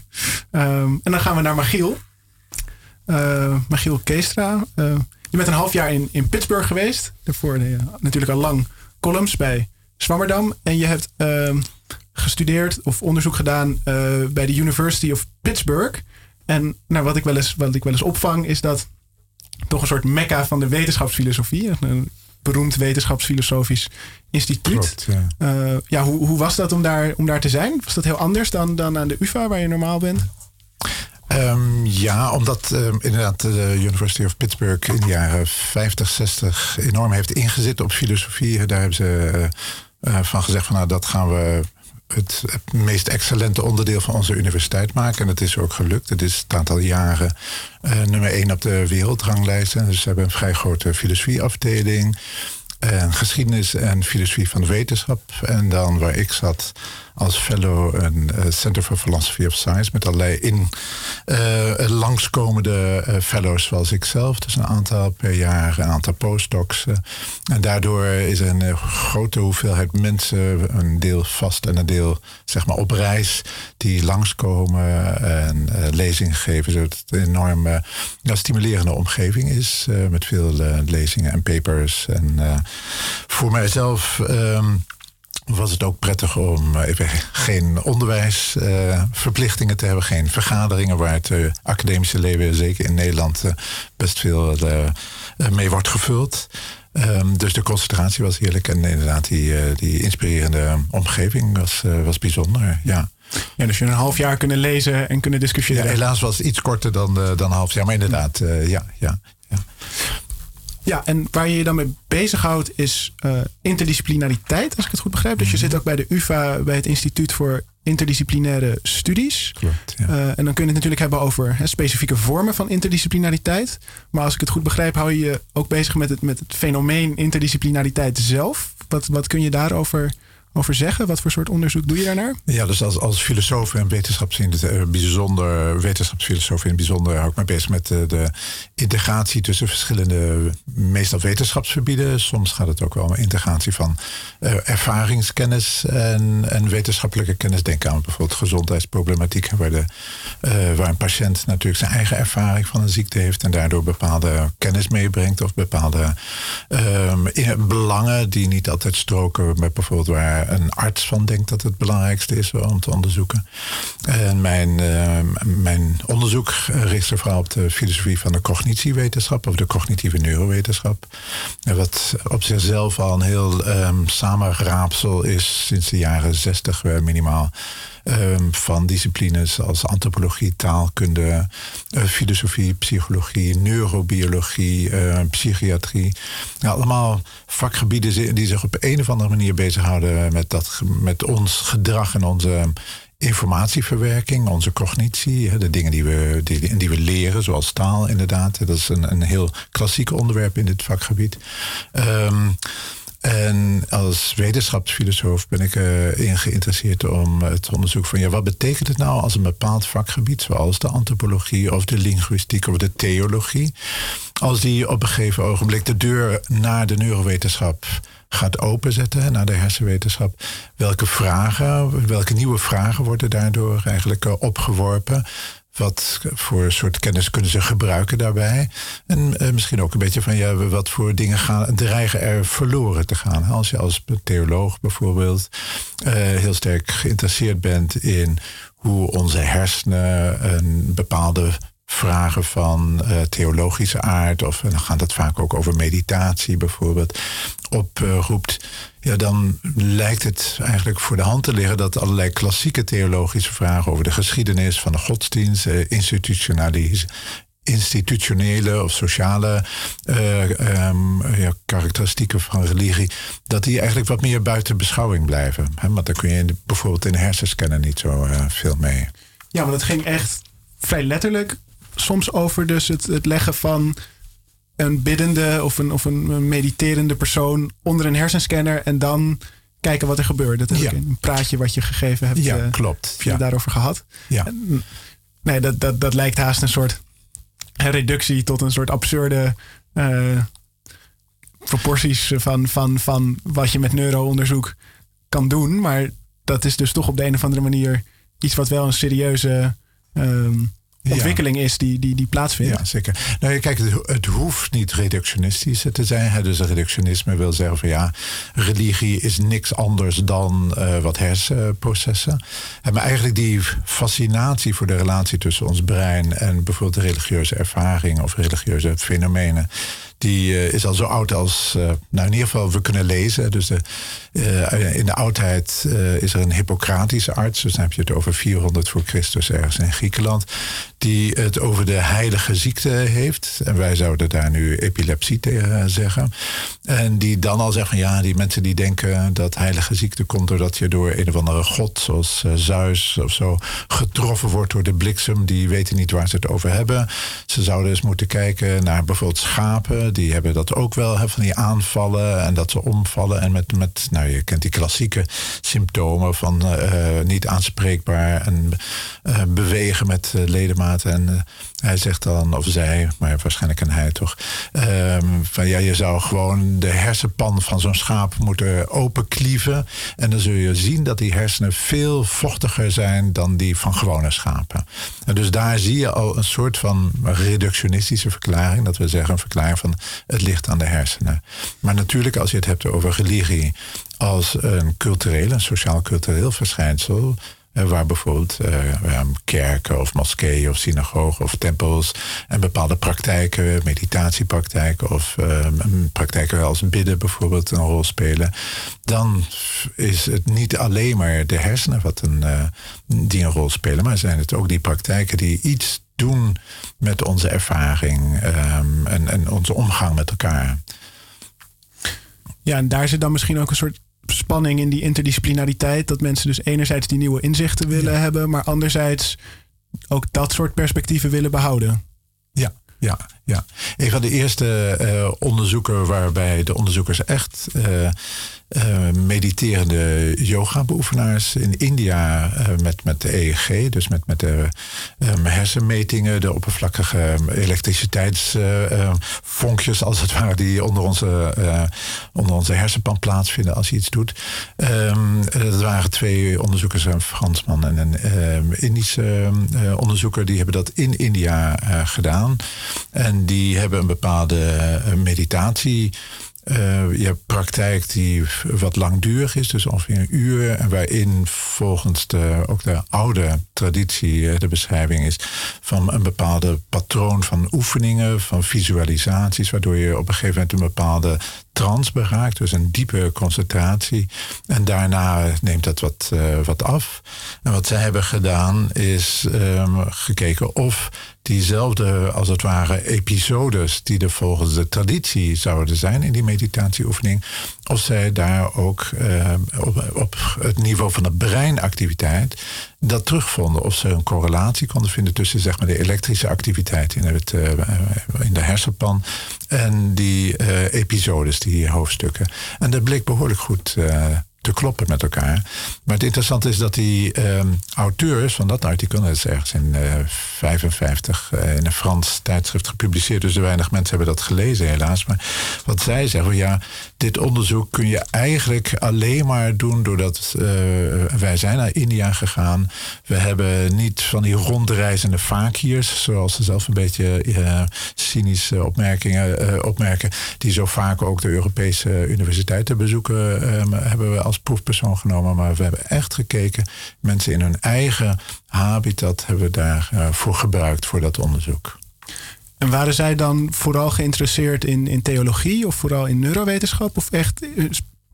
Um, en dan gaan we naar Magiel. Uh, Magiel Keestra. Uh, je bent een half jaar in, in Pittsburgh geweest. Daarvoor natuurlijk al lang columns bij Zwammerdam. En je hebt uh, gestudeerd of onderzoek gedaan uh, bij de University of Pittsburgh. En nou, wat, ik wel eens, wat ik wel eens opvang is dat toch een soort mekka van de wetenschapsfilosofie. Een beroemd wetenschapsfilosofisch instituut. Klopt, ja, uh, ja hoe, hoe was dat om daar, om daar te zijn? Was dat heel anders dan, dan aan de UvA waar je normaal bent? Um, ja, omdat um, inderdaad de University of Pittsburgh in de jaren 50, 60 enorm heeft ingezet op filosofie. Daar hebben ze uh, van gezegd van nou dat gaan we het, het, meest excellente onderdeel van onze universiteit maken. En dat is ook gelukt. Het is een aantal jaren uh, nummer één op de wereldranglijsten. Dus ze hebben een vrij grote filosofieafdeling. En geschiedenis en filosofie van wetenschap. En dan waar ik zat, als fellow een uh, Center for Philosophy of Science met allerlei in, uh, langskomende uh, fellows zoals ik zelf. Dus een aantal per jaar, een aantal postdocs. en daardoor is er een grote hoeveelheid mensen, een deel vast en een deel zeg maar op reis, die langskomen en lezingen geven. Zodat het een enorm stimulerende omgeving is met veel lezingen en papers. En voor mijzelf. Um, was het ook prettig om eh, even geen onderwijsverplichtingen uh, te hebben, geen vergaderingen waar het uh, academische leven, zeker in Nederland, uh, best veel mee wordt gevuld. Um, dus de concentratie was heerlijk en inderdaad die, die inspirerende omgeving was, was bijzonder. Ja. Ja, dus je een half jaar kunnen lezen en kunnen discussiëren. Ja, helaas was het iets korter dan, dan een half jaar, maar inderdaad, ja, ja. Ja, en waar je je dan mee bezighoudt is uh, interdisciplinariteit, als ik het goed begrijp. Dus je zit ook bij de UvA, bij het Instituut voor Interdisciplinaire Studies. Klopt, ja. uh, en dan kun je het natuurlijk hebben over hè, specifieke vormen van interdisciplinariteit. Maar als ik het goed begrijp, hou je je ook bezig met het, met het fenomeen interdisciplinariteit zelf. Wat, wat kun je daarover over zeggen? Wat voor soort onderzoek doe je daarnaar? Ja, dus als, als filosoof en wetenschaps in eh, bijzonder, wetenschapsfilosoof in het bijzonder, hou ik me bezig met de, de, integratie tussen verschillende, meestal wetenschapsgebieden. Soms gaat het ook wel om integratie van uh, ervaringskennis en, en wetenschappelijke kennis. Denk aan bijvoorbeeld gezondheidsproblematiek, waar, de, waar een patiënt natuurlijk zijn eigen ervaring van een ziekte heeft en daardoor bepaalde kennis meebrengt of bepaalde uh, belangen die niet altijd stroken met bijvoorbeeld waar een arts van denkt dat het belangrijkste is om te onderzoeken. En mijn, uh, mijn onderzoek richt zich vooral op de filosofie van de cognitiewetenschap of de cognitieve neurowetenschap. Wat op zichzelf al een heel um, is sinds de jaren zestig minimaal. Ehm, van disciplines als antropologie, taalkunde, uh, filosofie, psychologie, neurobiologie, uh, psychiatrie. Allemaal vakgebieden die zich op een of andere manier bezighouden met, dat, met ons gedrag en onze informatieverwerking, onze cognitie, de dingen die we, die, die we leren, zoals taal inderdaad. Dat is een, een heel klassiek onderwerp in dit vakgebied. Um, en als wetenschapsfilosoof ben ik erin geïnteresseerd om het onderzoek van ja, wat betekent het nou als een bepaald vakgebied, zoals de antropologie of de linguïstiek of de theologie, als die op een gegeven ogenblik de deur naar de neurowetenschap gaat openzetten, naar de hersenwetenschap. Welke vragen, welke nieuwe vragen worden daardoor eigenlijk eh, opgeworpen? Wat voor soort kennis kunnen ze gebruiken daarbij? En eh, misschien ook een beetje van ja, wat voor dingen gaan, dreigen er verloren te gaan. Als je als theoloog bijvoorbeeld uh, heel sterk geïnteresseerd bent in hoe onze hersenen een bepaalde vragen van uh, theologische aard, of dan gaat het vaak ook over meditatie bijvoorbeeld, oproept, ja, dan lijkt het eigenlijk voor de hand te liggen dat allerlei klassieke theologische vragen over de geschiedenis van de godsdienst, uh, institutionele of sociale uh, um, ja, karakteristieken van religie, dat die eigenlijk wat meer buiten beschouwing blijven. Hè? Want daar kun je bijvoorbeeld in de hersenscanner niet zo veel mee. Ja, maar dat ging echt vrij letterlijk soms over dus het, het leggen van een biddende of een, of een mediterende persoon onder een hersenscanner en dan kijken wat er gebeurt. Dat is ja. een praatje wat je gegeven hebt. Ja, uh, klopt. Ja. daarover gehad. Ja. En, nee, dat, dat, dat lijkt haast een soort reductie tot een soort absurde uh, proporties van, van, van wat je met neuroonderzoek kan doen. Maar dat is dus toch op de een of andere manier iets wat wel een serieuze um, ontwikkeling is die, die, die plaatsvindt. Ja, zeker. Nou, kijk, het, het hoeft niet reductionistisch te zijn. Dus reductionisme wil zeggen van ja, religie is niks anders dan uh, wat hersenprocessen. En maar eigenlijk die fascinatie voor de relatie tussen ons brein en bijvoorbeeld de religieuze ervaring of religieuze fenomenen die uh, is al zo oud als, uh, nou in ieder geval, we kunnen lezen. Dus de, uh, in de oudheid is er een Hippocratische arts, dus dan heb je het over 400 voor Christus ergens in Griekenland, die het over de heilige ziekte heeft. En wij zouden daar nu epilepsie tegen zeggen. En die dan al zegt van ja, die mensen die denken dat heilige ziekte komt doordat je door een of andere god, zoals Zeus of zo, getroffen wordt door de bliksem, die weten niet waar ze het over hebben. Ze zouden eens moeten kijken naar bijvoorbeeld schapen die hebben dat ook wel, hè, van die aanvallen en dat ze omvallen. En met, met nou, je kent die klassieke symptomen van uh, niet aanspreekbaar en uh, bewegen met ledematen. En hij zegt dan, of zij, maar waarschijnlijk een hij toch, um, van ja, je zou gewoon de hersenpan van zo'n schaap moeten openklieven. En dan zul je zien dat die hersenen veel vochtiger zijn dan die van gewone schapen. En dus daar zie je al een soort van reductionistische verklaring. Dat we zeggen een verklaring van het ligt aan de hersenen. Maar natuurlijk, als je het hebt over religie als een cultureel, een sociaal-cultureel verschijnsel, waar bijvoorbeeld uh, kerken of moskeeën of synagogen of tempels en bepaalde praktijken, meditatiepraktijken of uh, praktijken als bidden bijvoorbeeld een rol spelen, dan is het niet alleen maar de hersenen wat een, die een rol spelen, maar zijn het ook die praktijken die iets doen met onze ervaring um, en, en onze omgang met elkaar. Ja, en daar zit dan misschien ook een soort spanning in die interdisciplinariteit. Dat mensen dus enerzijds die nieuwe inzichten willen ja. hebben, maar anderzijds ook dat soort perspectieven willen behouden. Ja, ja, ja. Een van de eerste uh, onderzoeken waarbij de onderzoekers echt uh, uh, mediterende yoga-beoefenaars in India uh, met, met de EEG, dus met, met de um, hersenmetingen, de oppervlakkige elektriciteitsvonkjes, als het ware, die onder onze, uh, onder onze hersenpan plaatsvinden als je iets doet. Um, dat waren twee onderzoekers, een Fransman en een um, Indische onderzoeker, die hebben dat in India gedaan. En die hebben een bepaalde meditatie. Uh, je hebt praktijk die wat langdurig is, dus ongeveer een uur. En waarin volgens de, ook de oude traditie de beschrijving is van een bepaalde patroon van oefeningen, van visualisaties, waardoor je op een gegeven moment een bepaalde trance beraakt, dus een diepe concentratie. En daarna neemt dat wat, wat af. En wat zij hebben gedaan is um, gekeken of diezelfde, als het ware, episodes die er volgens de traditie zouden zijn in die meditatieoefening, of zij daar ook uh, op, op, het niveau van de breinactiviteit dat terugvonden. Of ze een correlatie konden vinden tussen zeg maar, de elektrische activiteit in, het, uh, in de hersenpan en die uh, episodes, die hoofdstukken. En dat bleek behoorlijk goed te kloppen met elkaar. Maar het interessante is dat die ehm, auteurs van dat artikel, dat ergens in uh, 55 uh, in een Frans tijdschrift gepubliceerd, dus weinig mensen hebben dat gelezen helaas. Maar wat zij zeggen, ja, dit onderzoek kun je eigenlijk alleen maar doen doordat uh, wij zijn naar India gegaan. We hebben niet van die rondreizende fakirs, zoals ze zelf een beetje uh, cynische opmerkingen uh, opmerken, die zo vaak ook de Europese universiteiten bezoeken, um, hebben we als proefpersoon genomen. Maar we hebben echt gekeken, mensen in hun eigen habitat hebben we daarvoor voor gebruikt voor dat onderzoek. En waren zij dan vooral geïnteresseerd in, in theologie of vooral in neurowetenschap? Of echt eh,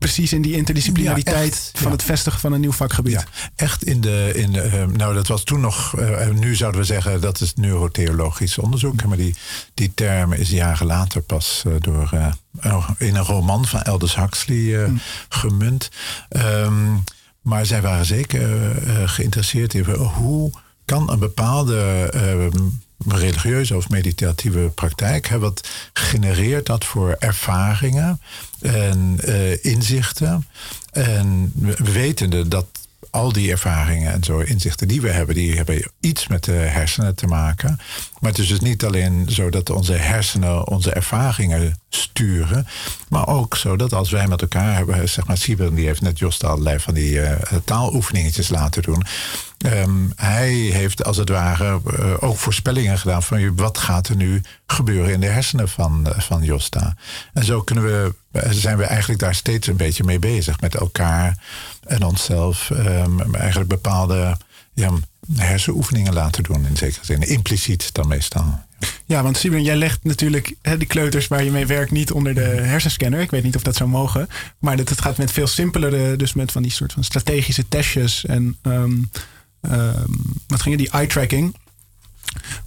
precies in die interdisciplinariteit van het vestigen van een nieuw vakgebied? Ja, echt in de. In de, uh, nou, dat was toen nog. Uh, nu zouden we zeggen dat is neurotheologisch onderzoek. Maar die, die term is jaren later pas uh, door. in een roman van Aldous Huxley mm. gemunt. Um, maar zij waren zeker geïnteresseerd in hoe kan een bepaalde ehm, religieuze of meditatieve praktijk. Hè, wat genereert dat voor ervaringen en uh, inzichten? En wetende dat al die ervaringen en zo inzichten die we hebben, die hebben iets met de hersenen te maken. Maar het is dus niet alleen zo dat onze hersenen onze ervaringen sturen, maar ook zo dat als wij met elkaar hebben, zeg maar, Siebel die heeft net Jost allerlei van die uh, taaloefeningetjes laten doen. Um, hij heeft als het ware uh, ook voorspellingen gedaan van wat gaat er nu gebeuren in de hersenen van, uh, van Josta. En zo kunnen we, zijn we eigenlijk daar steeds een beetje mee bezig met elkaar en onszelf. Um, eigenlijk bepaalde ja, hersenoefeningen laten doen in zekere zin. Impliciet dan meestal. Ja, want Simon, jij legt natuurlijk hè, die kleuters waar je mee werkt niet onder de hersenscanner. Ik weet niet of dat zou mogen. Maar dat, het gaat met veel simpelere, dus met van die soort van strategische testjes en um, um, wat ging die eye tracking.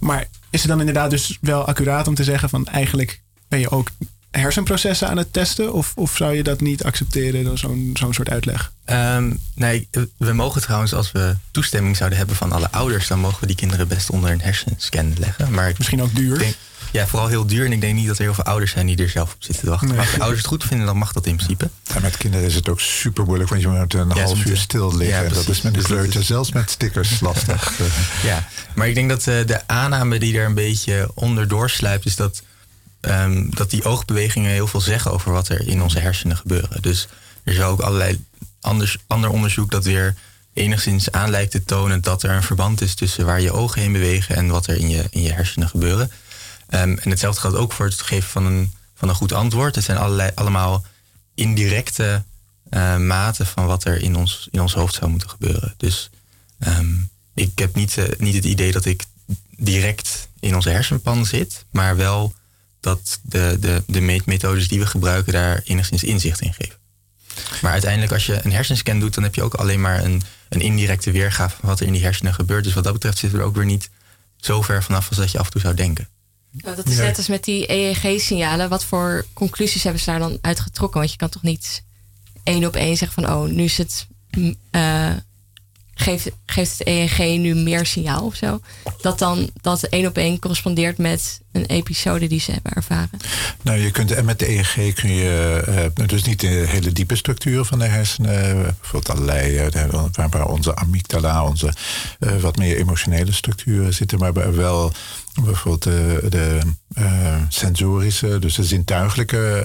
Maar is het dan inderdaad dus wel accuraat om te zeggen van eigenlijk ben je ook hersenprocessen aan het testen? Of, of zou je dat niet accepteren door zo'n zo'n soort uitleg? Um, nee, we mogen trouwens, als we toestemming zouden hebben van alle ouders, dan mogen we die kinderen best onder een hersenscan leggen. Maar Misschien ook duur. Denk, ja, vooral heel duur. En ik denk niet dat er heel veel ouders zijn die er zelf op zitten te wachten. Maar als de ouders het goed vinden, dan mag dat in principe. Met kinderen is het ook super moeilijk, want je moet een half uur stil liggen. Ja, dat is met de dus kleuter, zelfs met stickers, lastig. *laughs* ja, maar ik denk dat uh, de aanname die daar een beetje onder doorsluipt, is dat um, dat die oogbewegingen heel veel zeggen over wat er in onze hersenen gebeuren. Dus er is ook allerlei anders, ander onderzoek dat weer enigszins aan lijkt te tonen dat er een verband is tussen waar je ogen heen bewegen en wat er in je, in je hersenen gebeuren. Um, en hetzelfde geldt ook voor het geven van een, van een goed antwoord. Het zijn allerlei, allemaal indirecte uh, maten van wat er in ons, in ons hoofd zou moeten gebeuren. Dus ik heb niet, uh, niet het idee dat ik direct in onze hersenpan zit, maar wel dat de, de, de meetmethodes die we gebruiken daar enigszins inzicht in geven. Maar uiteindelijk, als je een hersenscan doet, dan heb je ook alleen maar een, een indirecte weergave van wat er in die hersenen gebeurt. Dus wat dat betreft zitten we er ook weer niet zo ver vanaf als dat je af en toe zou denken. dat is net als met die EEG-signalen. Wat voor conclusies hebben ze daar dan uitgetrokken? Want je kan toch niet één op één zeggen van, oh, nu is het uh, geeft, geeft het EEG nu meer signaal of zo. Dat dan dat één op één correspondeert met een episode die ze hebben ervaren. Nou, je kunt en met de EEG kun je uh, dus niet de hele diepe structuur van de hersenen, bijvoorbeeld allerlei, uh, waar onze amygdala, onze wat meer emotionele structuren zitten, maar wel bijvoorbeeld de, de sensorische, dus de zintuigelijke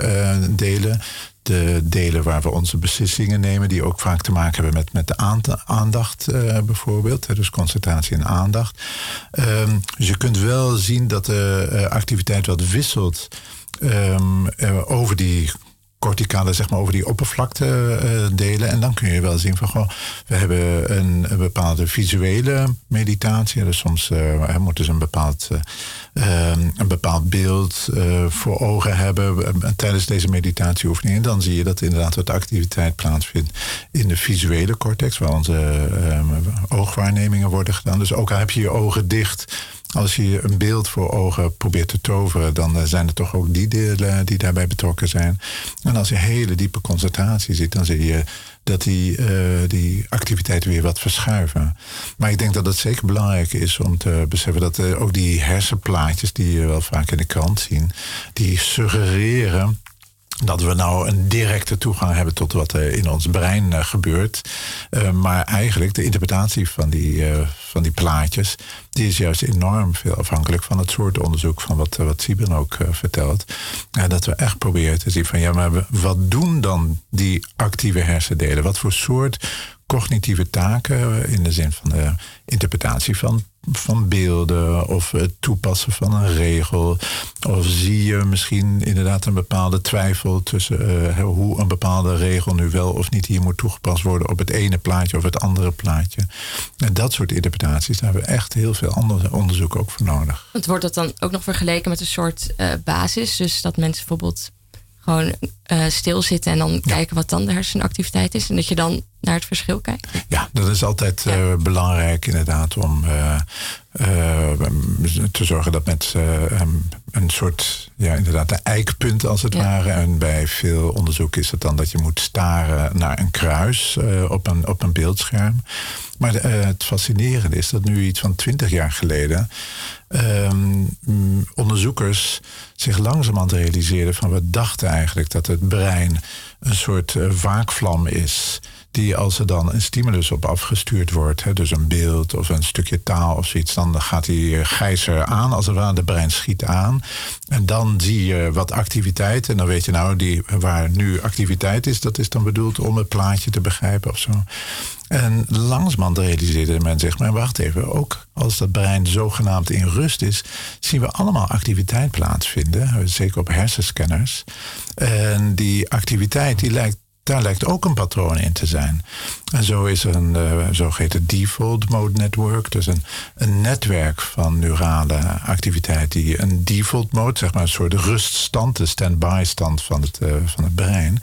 delen de delen waar we onze beslissingen nemen, die ook vaak te maken hebben met, met de aandacht uh, bijvoorbeeld. Dus concentratie en aandacht. Um, dus je kunt wel zien dat de uh, activiteit wat wisselt um, uh, over die corticale, zeg maar, over die oppervlakte uh, delen. En dan kun je wel zien van, goh, we hebben een, bepaalde visuele meditatie. Dus soms uh, moeten ze een bepaald, uh, een bepaald beeld voor ogen hebben tijdens deze meditatieoefening. En dan zie je dat inderdaad wat activiteit plaatsvindt in de visuele cortex, waar onze oogwaarnemingen worden gedaan. Dus ook al heb je je ogen dicht als je een beeld voor ogen probeert te toveren, dan eh, zijn er toch ook die delen die daarbij betrokken zijn. En als je hele diepe concentratie ziet, dan zie je dat die, uh, die activiteiten weer wat verschuiven. Maar ik denk dat het zeker belangrijk is om te beseffen dat ook die hersenplaatjes die je wel vaak in de krant zien, die suggereren dat we nou een directe toegang hebben tot wat er in ons brein uh, gebeurt. Uh, maar eigenlijk de interpretatie van die, uh, van die plaatjes, die is juist enorm veel afhankelijk van het soort onderzoek van wat, wat Sieben ook vertelt. Dat we echt proberen te zien van ja, maar wat doen dan die actieve hersendelen? Wat voor soort cognitieve taken in de zin van de interpretatie van van beelden of het toepassen van een regel. Of zie je misschien inderdaad een bepaalde twijfel tussen uh, hoe een bepaalde regel nu wel of niet hier moet toegepast worden op het ene plaatje of het andere plaatje. En dat soort interpretaties, daar hebben we echt heel veel ander onderzoek ook voor nodig. Het wordt dat dan ook nog vergeleken met een soort uh, basis. Dus dat mensen bijvoorbeeld gewoon uh, stilzitten en dan kijken wat dan de hersenactiviteit is. En dat je dan naar het verschil kijkt. Ja, dat is altijd uh, belangrijk inderdaad om uh, te zorgen dat mensen een soort, ja inderdaad een eikpunt als het ware. En bij veel onderzoek is het dan dat je moet staren naar een kruis op, een, op een beeldscherm. Maar het fascinerende is dat nu iets van twintig jaar geleden um, onderzoekers zich langzamerhand realiseerden van we dachten eigenlijk dat het brein een soort waakvlam is die als er dan een stimulus op afgestuurd wordt, hè, dus een beeld of een stukje taal of zoiets, dan gaat die gijzer aan, als het ware, de brein schiet aan. En dan zie je wat activiteit. En dan weet je nou, die, waar nu activiteit is, dat is dan bedoeld om het plaatje te begrijpen of zo. En langzamerhand realiseerde men zich, maar wacht even, ook als dat brein zogenaamd in rust is, zien we allemaal activiteit plaatsvinden, zeker op hersenscanners. En die activiteit die lijkt daar lijkt ook een patroon in te zijn. En zo is er een uh, zogeheten default mode network, dus een, een netwerk van neurale activiteit die een default mode, zeg maar een soort ruststand, de stand-by stand van het, uh, van het brein,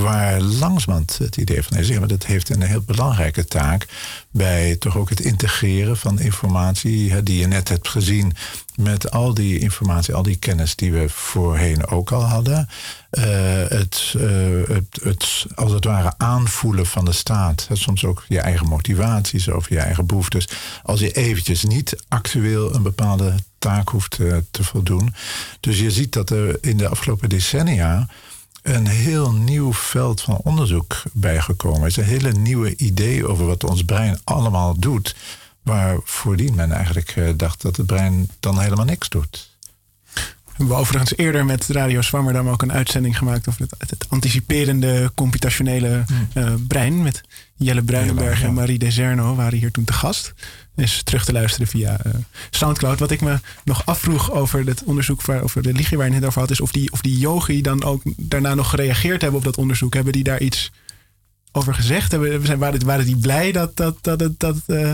waar langzamerhand het idee van is, ja, maar dat heeft een heel belangrijke taak bij toch ook het integreren van informatie die je net hebt gezien met al die informatie, al die kennis die we voorheen ook al hadden. Het, uh, het, het, als het ware aanvoelen van de staat. Soms ook je eigen motivaties of je eigen behoeftes. Als je eventjes niet actueel een bepaalde taak hoeft te, te voldoen. Dus je ziet dat er in de afgelopen decennia een heel nieuw veld van onderzoek bijgekomen is. Een hele nieuwe idee over wat ons brein allemaal doet. Waar voordien men eigenlijk uh, dacht dat het brein dan helemaal niks doet. We hebben overigens eerder met Radio Zwammerdam ook een uitzending gemaakt over het, het anticiperende computationele uh, brein. Met Jelle Bruinenberg ja, en Marie Deserno waren hier toen te gast. Is terug te luisteren via uh, Soundcloud. Wat ik me nog afvroeg over het onderzoek waar, over de ligie waar je het over had, is of die, of die yogi dan ook daarna nog gereageerd hebben op dat onderzoek. Hebben die daar iets over gezegd? Hebben, waren, waren die blij dat, dat, dat, dat, dat uh,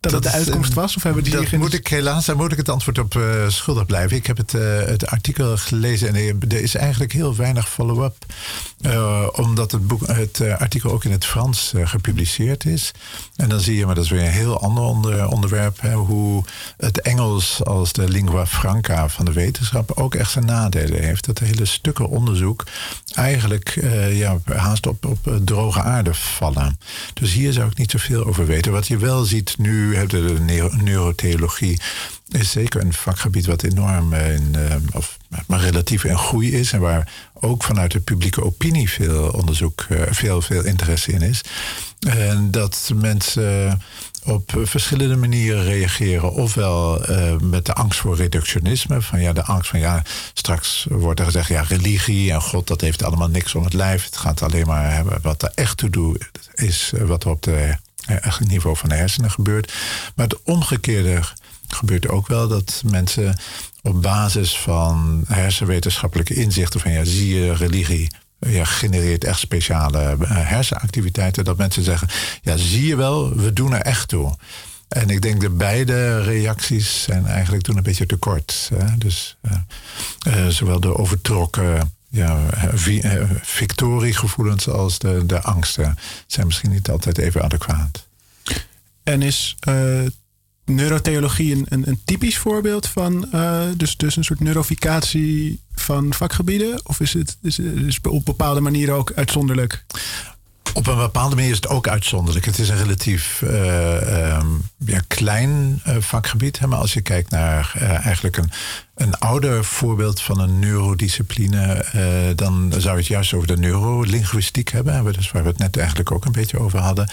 dat, het de uitkomst was? Of hebben die dat moet ik helaas, daar moet ik het antwoord op uh, schuldig blijven. Ik heb het, uh, het artikel gelezen en er is eigenlijk heel weinig follow-up. Uh, omdat het, boek, het artikel ook in het Frans gepubliceerd is. En dan zie je, maar dat is weer een heel ander onder, onderwerp, hè, hoe het Engels als de lingua franca van de wetenschap ook echt zijn nadelen heeft. Dat hele stukken onderzoek eigenlijk ja, haast op, op droge aarde vallen. Dus hier zou ik niet zoveel over weten. Wat je wel ziet nu de neurotheologie is zeker een vakgebied wat enorm in, uh, of maar relatief in groei is. En waar ook vanuit de publieke opinie veel onderzoek, veel, veel interesse in is. En dat mensen op verschillende manieren reageren. Ofwel met de angst voor reductionisme. Van ja, de angst van ja, straks wordt er gezegd, ja, religie en God, dat heeft allemaal niks om het lijf. Het gaat alleen maar hebben wat er echt toe doet, is wat er op de het niveau van de hersenen gebeurt. Maar het omgekeerde gebeurt ook wel dat mensen op basis van hersenwetenschappelijke inzichten van ja, zie je religie ja, genereert echt speciale hersenactiviteiten. Dat mensen zeggen, ja zie je wel, we doen er echt toe. En ik denk dat beide reacties zijn eigenlijk toen een beetje tekort. Hè? Dus zowel de overtrokken ja, victoriegevoelens als de, de angsten zijn misschien niet altijd even adequaat. En is neurotheologie een, een, typisch voorbeeld van uh, dus, dus een soort neuroficatie van vakgebieden? Of is het is, is op bepaalde manieren ook uitzonderlijk? Op een bepaalde manier is het ook uitzonderlijk. Het is een relatief uh, um, ja, klein uh, vakgebied. Maar als je kijkt naar uh, eigenlijk een, een ouder voorbeeld van een neurodiscipline, dan zou je het juist over de neurolinguïstiek hebben. Dus waar we het net eigenlijk ook een beetje over hadden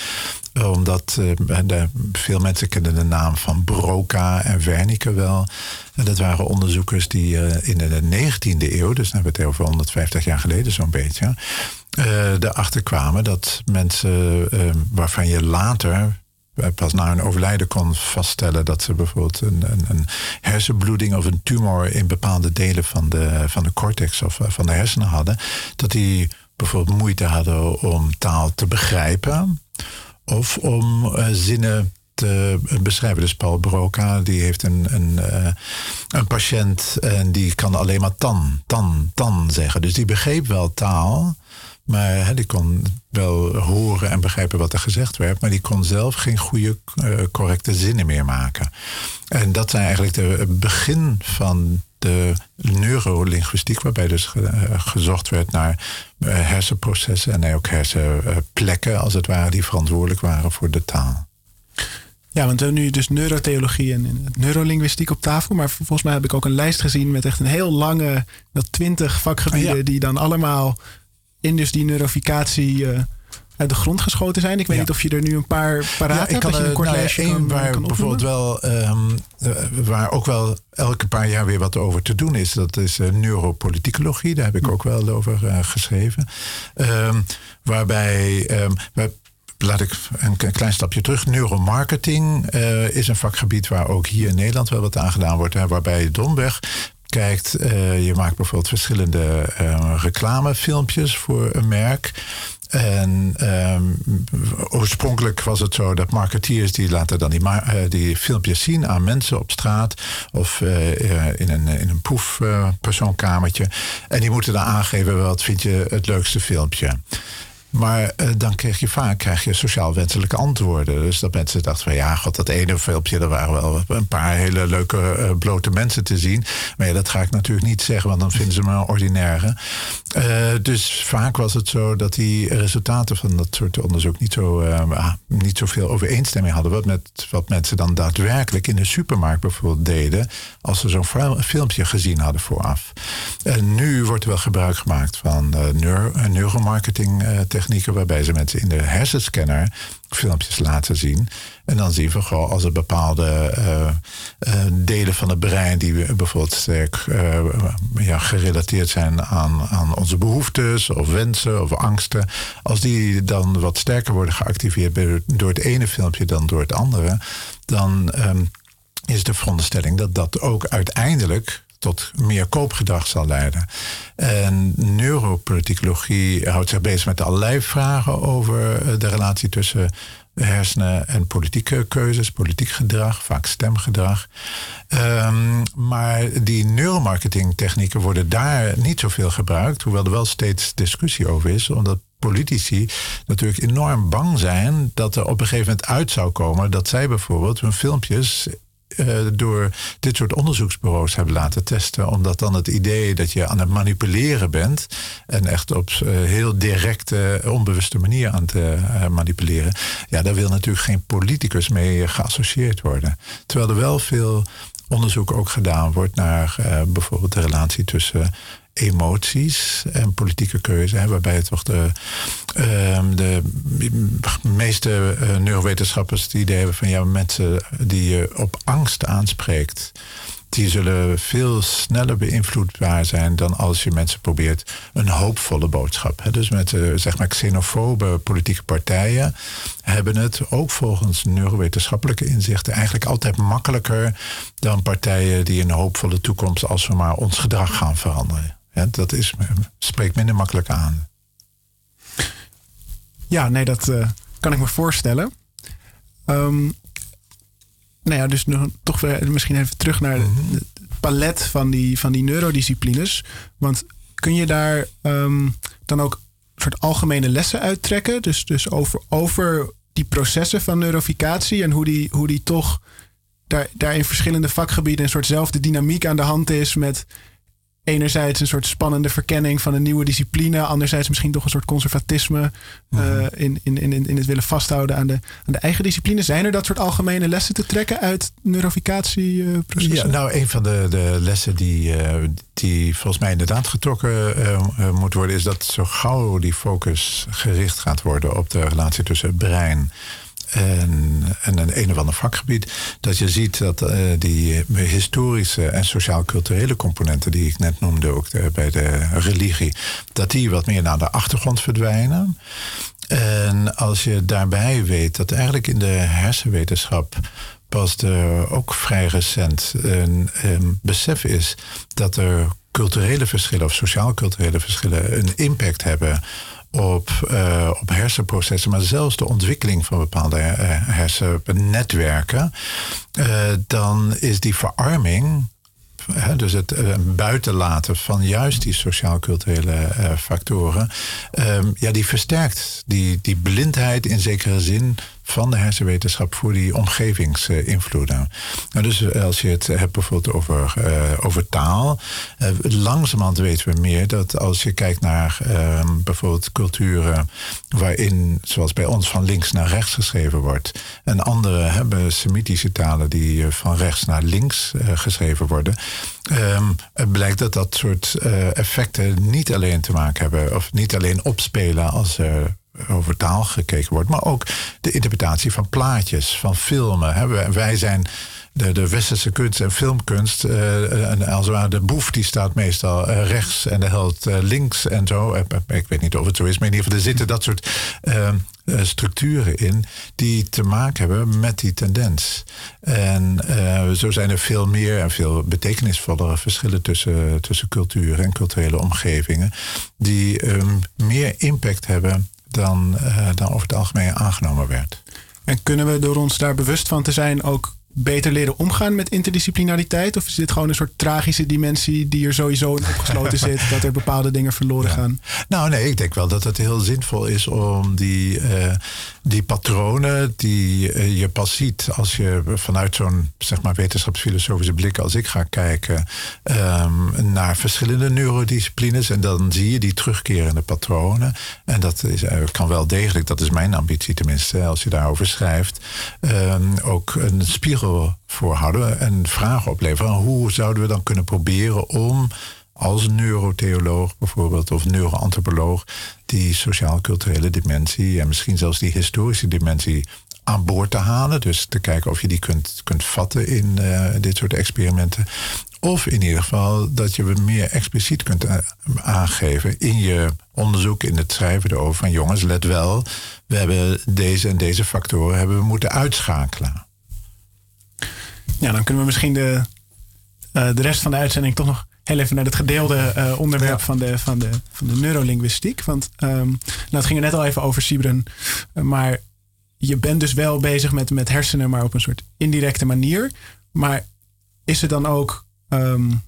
omdat uh, de, veel mensen kennen de naam van Broca en Wernicke wel. Dat waren onderzoekers die in de 19e eeuw, dus dan hebben we het over 150 jaar geleden zo'n beetje, erachter kwamen dat mensen waarvan je later pas na hun overlijden kon vaststellen dat ze bijvoorbeeld een, een, een, hersenbloeding of een tumor in bepaalde delen van de, van de cortex of van de hersenen hadden, dat die bijvoorbeeld moeite hadden om taal te begrijpen of om uh, zinnen te beschrijven. Dus Paul Broca die heeft een, een, een patiënt en die kan alleen maar tan, tan, tan zeggen. Dus die begreep wel taal. Maar hè, die kon wel horen en begrijpen wat er gezegd werd. Maar die kon zelf geen goede, uh, correcte zinnen meer maken. En dat zijn eigenlijk de begin van de neurolinguïstiek, waarbij dus gezocht werd naar uh, hersenprocessen en ook hersenplekken, als het ware, die verantwoordelijk waren voor de taal. Ja, want we hebben nu dus neurotheologie en neurolinguïstiek op tafel. Maar volgens mij heb ik ook een lijst gezien met echt een heel lange, wel twintig vakgebieden, die dan allemaal in dus die neuroficatie uh, uit de grond geschoten zijn. Ik weet niet of je er nu een paar paraat ja, ik kan, je een kort nou, lijstje een kan, waar kan bijvoorbeeld wel, um, uh, waar ook wel elke paar jaar weer wat over te doen is. Dat is uh, neuropoliticologie. Daar heb ik ook wel over uh, geschreven. Um, waarbij um, laat ik een, klein stapje terug. Neuromarketing uh, is een vakgebied waar ook hier in Nederland wel wat aan gedaan wordt. Hè, waarbij Domberg kijkt, uh, je maakt bijvoorbeeld verschillende uh, reclamefilmpjes voor een merk. En um, oorspronkelijk was het zo dat marketeers die laten dan die, uh, die filmpjes zien aan mensen op straat of uh, in een, in een proefpersoonkamertje. en die moeten dan aangeven wat vind je het leukste filmpje. Maar uh, dan kreeg je vaak krijg je sociaal wenselijke antwoorden. Dus dat mensen dachten van ja, god, dat ene filmpje, er waren wel een paar hele leuke uh, blote mensen te zien. Maar ja, dat ga ik natuurlijk niet zeggen, want dan vinden ze me een ordinaire. Uh, dus vaak was het zo dat die resultaten van dat soort onderzoek niet, zo, ah, niet zoveel overeenstemming hadden. Wat, met, wat mensen dan daadwerkelijk in de supermarkt bijvoorbeeld deden. Als ze zo'n filmpje gezien hadden vooraf. En nu wordt er wel gebruik gemaakt van neuro, neuromarketing technieken waarbij ze mensen in de hersenscanner filmpjes laten zien. En dan zien we gewoon als er bepaalde uh, uh, delen van het brein die bijvoorbeeld sterk uh, ja, gerelateerd zijn aan, aan onze behoeftes of wensen of angsten. Als die dan wat sterker worden geactiveerd door het ene filmpje dan door het andere, dan um, is de veronderstelling dat dat ook uiteindelijk tot meer koopgedrag zal leiden. En neuropoliticologie houdt zich bezig met allerlei vragen over eh, de relatie tussen hersenen en politieke keuzes, politiek gedrag, vaak stemgedrag. Um, maar die neuromarketingtechnieken worden daar niet zoveel gebruikt, hoewel er wel steeds discussie over is, omdat politici natuurlijk enorm bang zijn dat er op een gegeven moment uit zou komen dat zij bijvoorbeeld hun filmpjes uh, door dit soort onderzoeksbureaus hebben laten testen. Omdat dan het idee dat je aan het manipuleren bent. En echt op uh, heel directe, onbewuste manier aan te uh, manipuleren. Ja, daar wil natuurlijk geen politicus mee geassocieerd worden. Terwijl er wel veel onderzoek ook gedaan wordt naar bijvoorbeeld de relatie tussen emoties en politieke keuze. Hè, waarbij toch de, uh, de meeste uh, neurowetenschappers het idee hebben van ja, mensen die je op angst aanspreekt. Die zullen veel sneller beïnvloedbaar zijn dan als je mensen probeert een hoopvolle boodschap. Dus met uh, zeg maar xenofobe politieke partijen hebben het ook volgens neurowetenschappelijke inzichten eigenlijk altijd makkelijker dan partijen die een hoopvolle toekomst als we maar ons gedrag gaan veranderen. Ja, dat is, spreekt minder makkelijk aan. Ja, nee, dat uh, kan ik me voorstellen. Um, nou ja, dus nog, toch weer, misschien even terug naar mm het palet van die, van die neurodisciplines. Want kun je daar um, dan ook soort algemene lessen uittrekken? Dus, dus over, over die processen van neuroficatie en hoe die, hoe die toch daar, daar in verschillende vakgebieden een soortzelfde dynamiek aan de hand is met enerzijds een soort spannende verkenning van een nieuwe discipline, anderzijds misschien toch een soort conservatisme uh, in, in, in, in het willen vasthouden aan de, aan de eigen discipline. Zijn er dat soort algemene lessen te trekken uit neurificatieprocessen? ja, nou, een van de, de lessen die, uh, die volgens mij inderdaad getrokken uh, moet worden, is dat zo gauw die focus gericht gaat worden op de relatie tussen brein en, en een een of ander vakgebied. Dat je ziet dat uh, die historische en sociaal-culturele componenten die ik net noemde, ook bij de religie, dat die wat meer naar de achtergrond verdwijnen. En als je daarbij weet dat eigenlijk in de hersenwetenschap pas ook vrij recent een, een besef is dat er culturele verschillen of sociaal-culturele verschillen een impact hebben op, uh, op hersenprocessen, maar zelfs de ontwikkeling van bepaalde uh, hersennetwerken, uh, dan is die verarming dus het buitenlaten van juist die sociaal-culturele factoren, um, ja, die versterkt die, die blindheid in zekere zin van de hersenwetenschap voor die omgevingsinvloeden. Nou, dus eh, als je het hebt bijvoorbeeld over, uh, over taal, uh, langzamerhand weten we meer dat als je kijkt naar uh, bijvoorbeeld culturen waarin, zoals bij ons, van links naar rechts geschreven wordt, en andere hebben Semitische talen die van rechts naar links geschreven worden, um, het blijkt dat dat soort effecten niet alleen te maken hebben, of niet alleen opspelen als er over taal gekeken wordt, maar ook de interpretatie van plaatjes, van filmen. Wij zijn de, de westerse kunst en filmkunst, uh, en als ware de boef die staat meestal uh, rechts en de held links en zo. ik weet niet of het zo is, maar in ieder geval er zitten dat soort structuren in die te maken hebben met die tendens. En zo zijn er veel meer en veel betekenisvollere verschillen tussen, tussen culturen en culturele omgevingen, die um, meer impact hebben dan, uh, dan over het algemeen aangenomen werd. En kunnen we door ons daar bewust van te zijn ook beter leren omgaan met interdisciplinariteit? Of is dit gewoon een soort tragische dimensie die er sowieso in opgesloten zit, dat er bepaalde dingen verloren gaan? Nou, nee, ik denk wel dat het heel zinvol is om die, uh, die patronen die uh, je pas ziet als je vanuit zo'n zeg maar, wetenschapsfilosofische blik als ik ga kijken um, naar verschillende neurodisciplines. En dan zie je die terugkerende patronen. En dat is, uh, kan wel degelijk, dat is mijn ambitie tenminste, als je daarover schrijft, um, ook een spiegel voorhouden en vragen opleveren. Hoe zouden we dan kunnen proberen om als neurotheoloog bijvoorbeeld of neuroantropoloog die sociaal-culturele dimensie en misschien zelfs die historische dimensie aan boord te halen. Dus te kijken of je die kunt, kunt vatten in uh, dit soort experimenten. Of in ieder geval dat je meer expliciet kunt uh, aangeven in je onderzoek, in het schrijven erover van jongens, let wel, we hebben deze en deze factoren hebben we moeten uitschakelen. Ja, dan kunnen we misschien de, uh, de rest van de uitzending toch nog heel even naar het gedeelde uh, onderwerp ja. van, de, van, de, van de neurolinguïstiek. Want um, nou, het ging er net al even over Sibren. Maar je bent dus wel bezig met, met hersenen, maar op een soort indirecte manier. Maar is het dan ook. Um,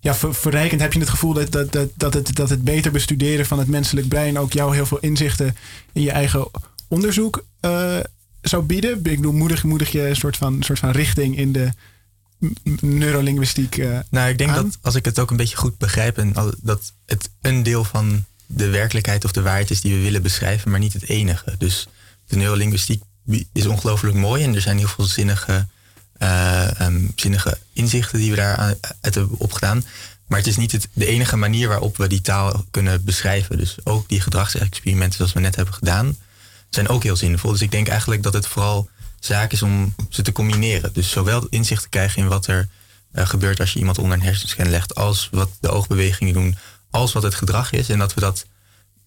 ja, ver, verrijkend heb je het gevoel dat, dat, dat, dat, het, dat het beter bestuderen van het menselijk brein ook jou heel veel inzichten in je eigen onderzoek uh, zou bieden? Ik bedoel, moedig, moedig je een soort van, soort van richting in de neurolinguïstiek uh, Nou, ik denk dat als ik het ook een beetje goed begrijp... en dat het een deel van de werkelijkheid of de waarheid is die we willen beschrijven... maar niet het enige. Dus de neurolinguïstiek is ongelooflijk mooi... en er zijn heel veel zinnige, uh, um, zinnige inzichten die we daar uit hebben opgedaan... Maar het is niet het, de enige manier waarop we die taal kunnen beschrijven. Dus ook die gedragsexperimenten zoals we net hebben gedaan zijn ook heel zinvol. Dus ik denk eigenlijk dat het vooral zaak is om ze te combineren. Dus zowel inzicht te krijgen in wat er uh, gebeurt als je iemand onder een hersenscan legt, als wat de oogbewegingen doen, als wat het gedrag is. En dat we dat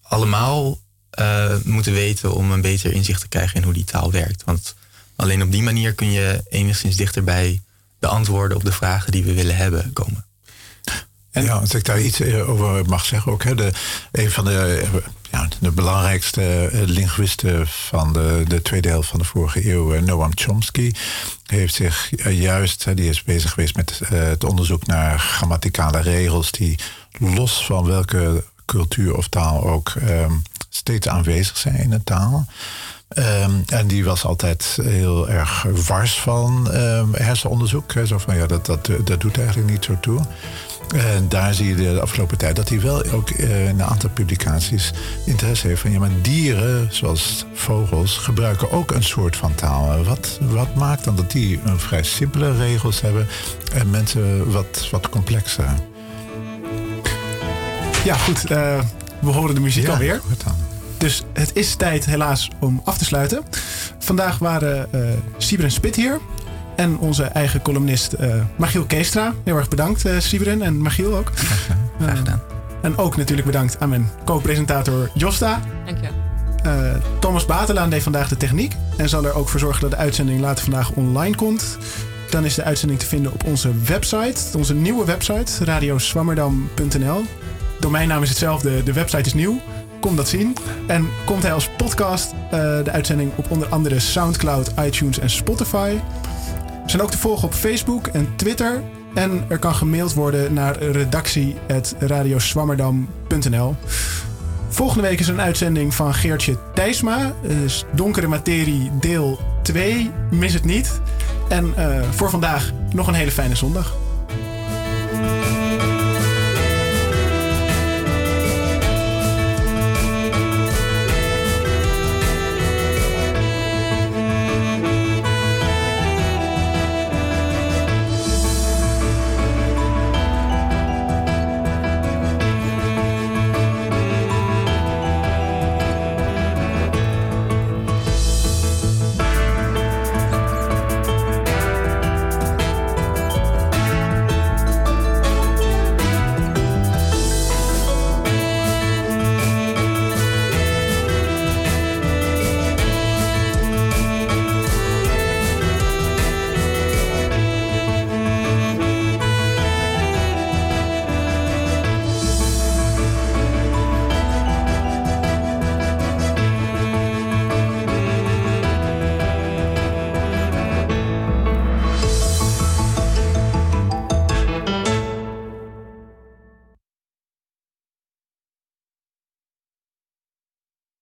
allemaal uh, moeten weten om een beter inzicht te krijgen in hoe die taal werkt. Want alleen op die manier kun je enigszins dichter bij de antwoorden op de vragen die we willen hebben komen. En ja, als ik daar iets eh, over mag zeggen ook. Hè, de, een van de ja, de belangrijkste uh, linguiste van de, de tweede helft van de vorige eeuw, Noam Chomsky, heeft zich juist, die is bezig geweest met het onderzoek naar grammaticale regels die los van welke cultuur of taal ook ehm, steeds aanwezig zijn in een taal. Ehm, en die was altijd heel erg wars van um, hersenonderzoek. Zo van ja, dat, dat, dat doet eigenlijk niet zo toe. En daar zie je de afgelopen tijd dat hij wel ook uh, in een aantal publicaties interesse heeft van ja, maar dieren, zoals vogels, gebruiken ook een soort van taal. Wat, wat maakt dan dat die een vrij simpele regels hebben en mensen wat, wat complexer? Ja, goed. Uh, we horen de muziek ja, alweer. Dus het is tijd helaas om af te sluiten. Vandaag waren uh, Sibren Spit hier. En onze eigen columnist uh, Magiel Keestra. Heel erg bedankt, uh, Sibren en Magiel ook. Graag gedaan. Graag gedaan. en ook natuurlijk bedankt aan mijn co-presentator Josta. Dank je. Uh, Thomas Batelaan deed vandaag de techniek. En zal er ook voor zorgen dat de uitzending later vandaag online komt. Dan is de uitzending te vinden op onze website. Onze nieuwe website, radioswammerdam.nl. Domeinnaam is hetzelfde, de website is nieuw. Kom dat zien. En komt hij als podcast uh, de uitzending op onder andere Soundcloud, iTunes en Spotify. Zijn ook te volgen op Facebook en Twitter. En er kan gemaild worden naar redactie.radioswammerdam.nl. Volgende week is een uitzending van Geertje Thijsma. Dus Donkere Materie deel 2. Mis het niet. En uh, voor vandaag nog een hele fijne zondag.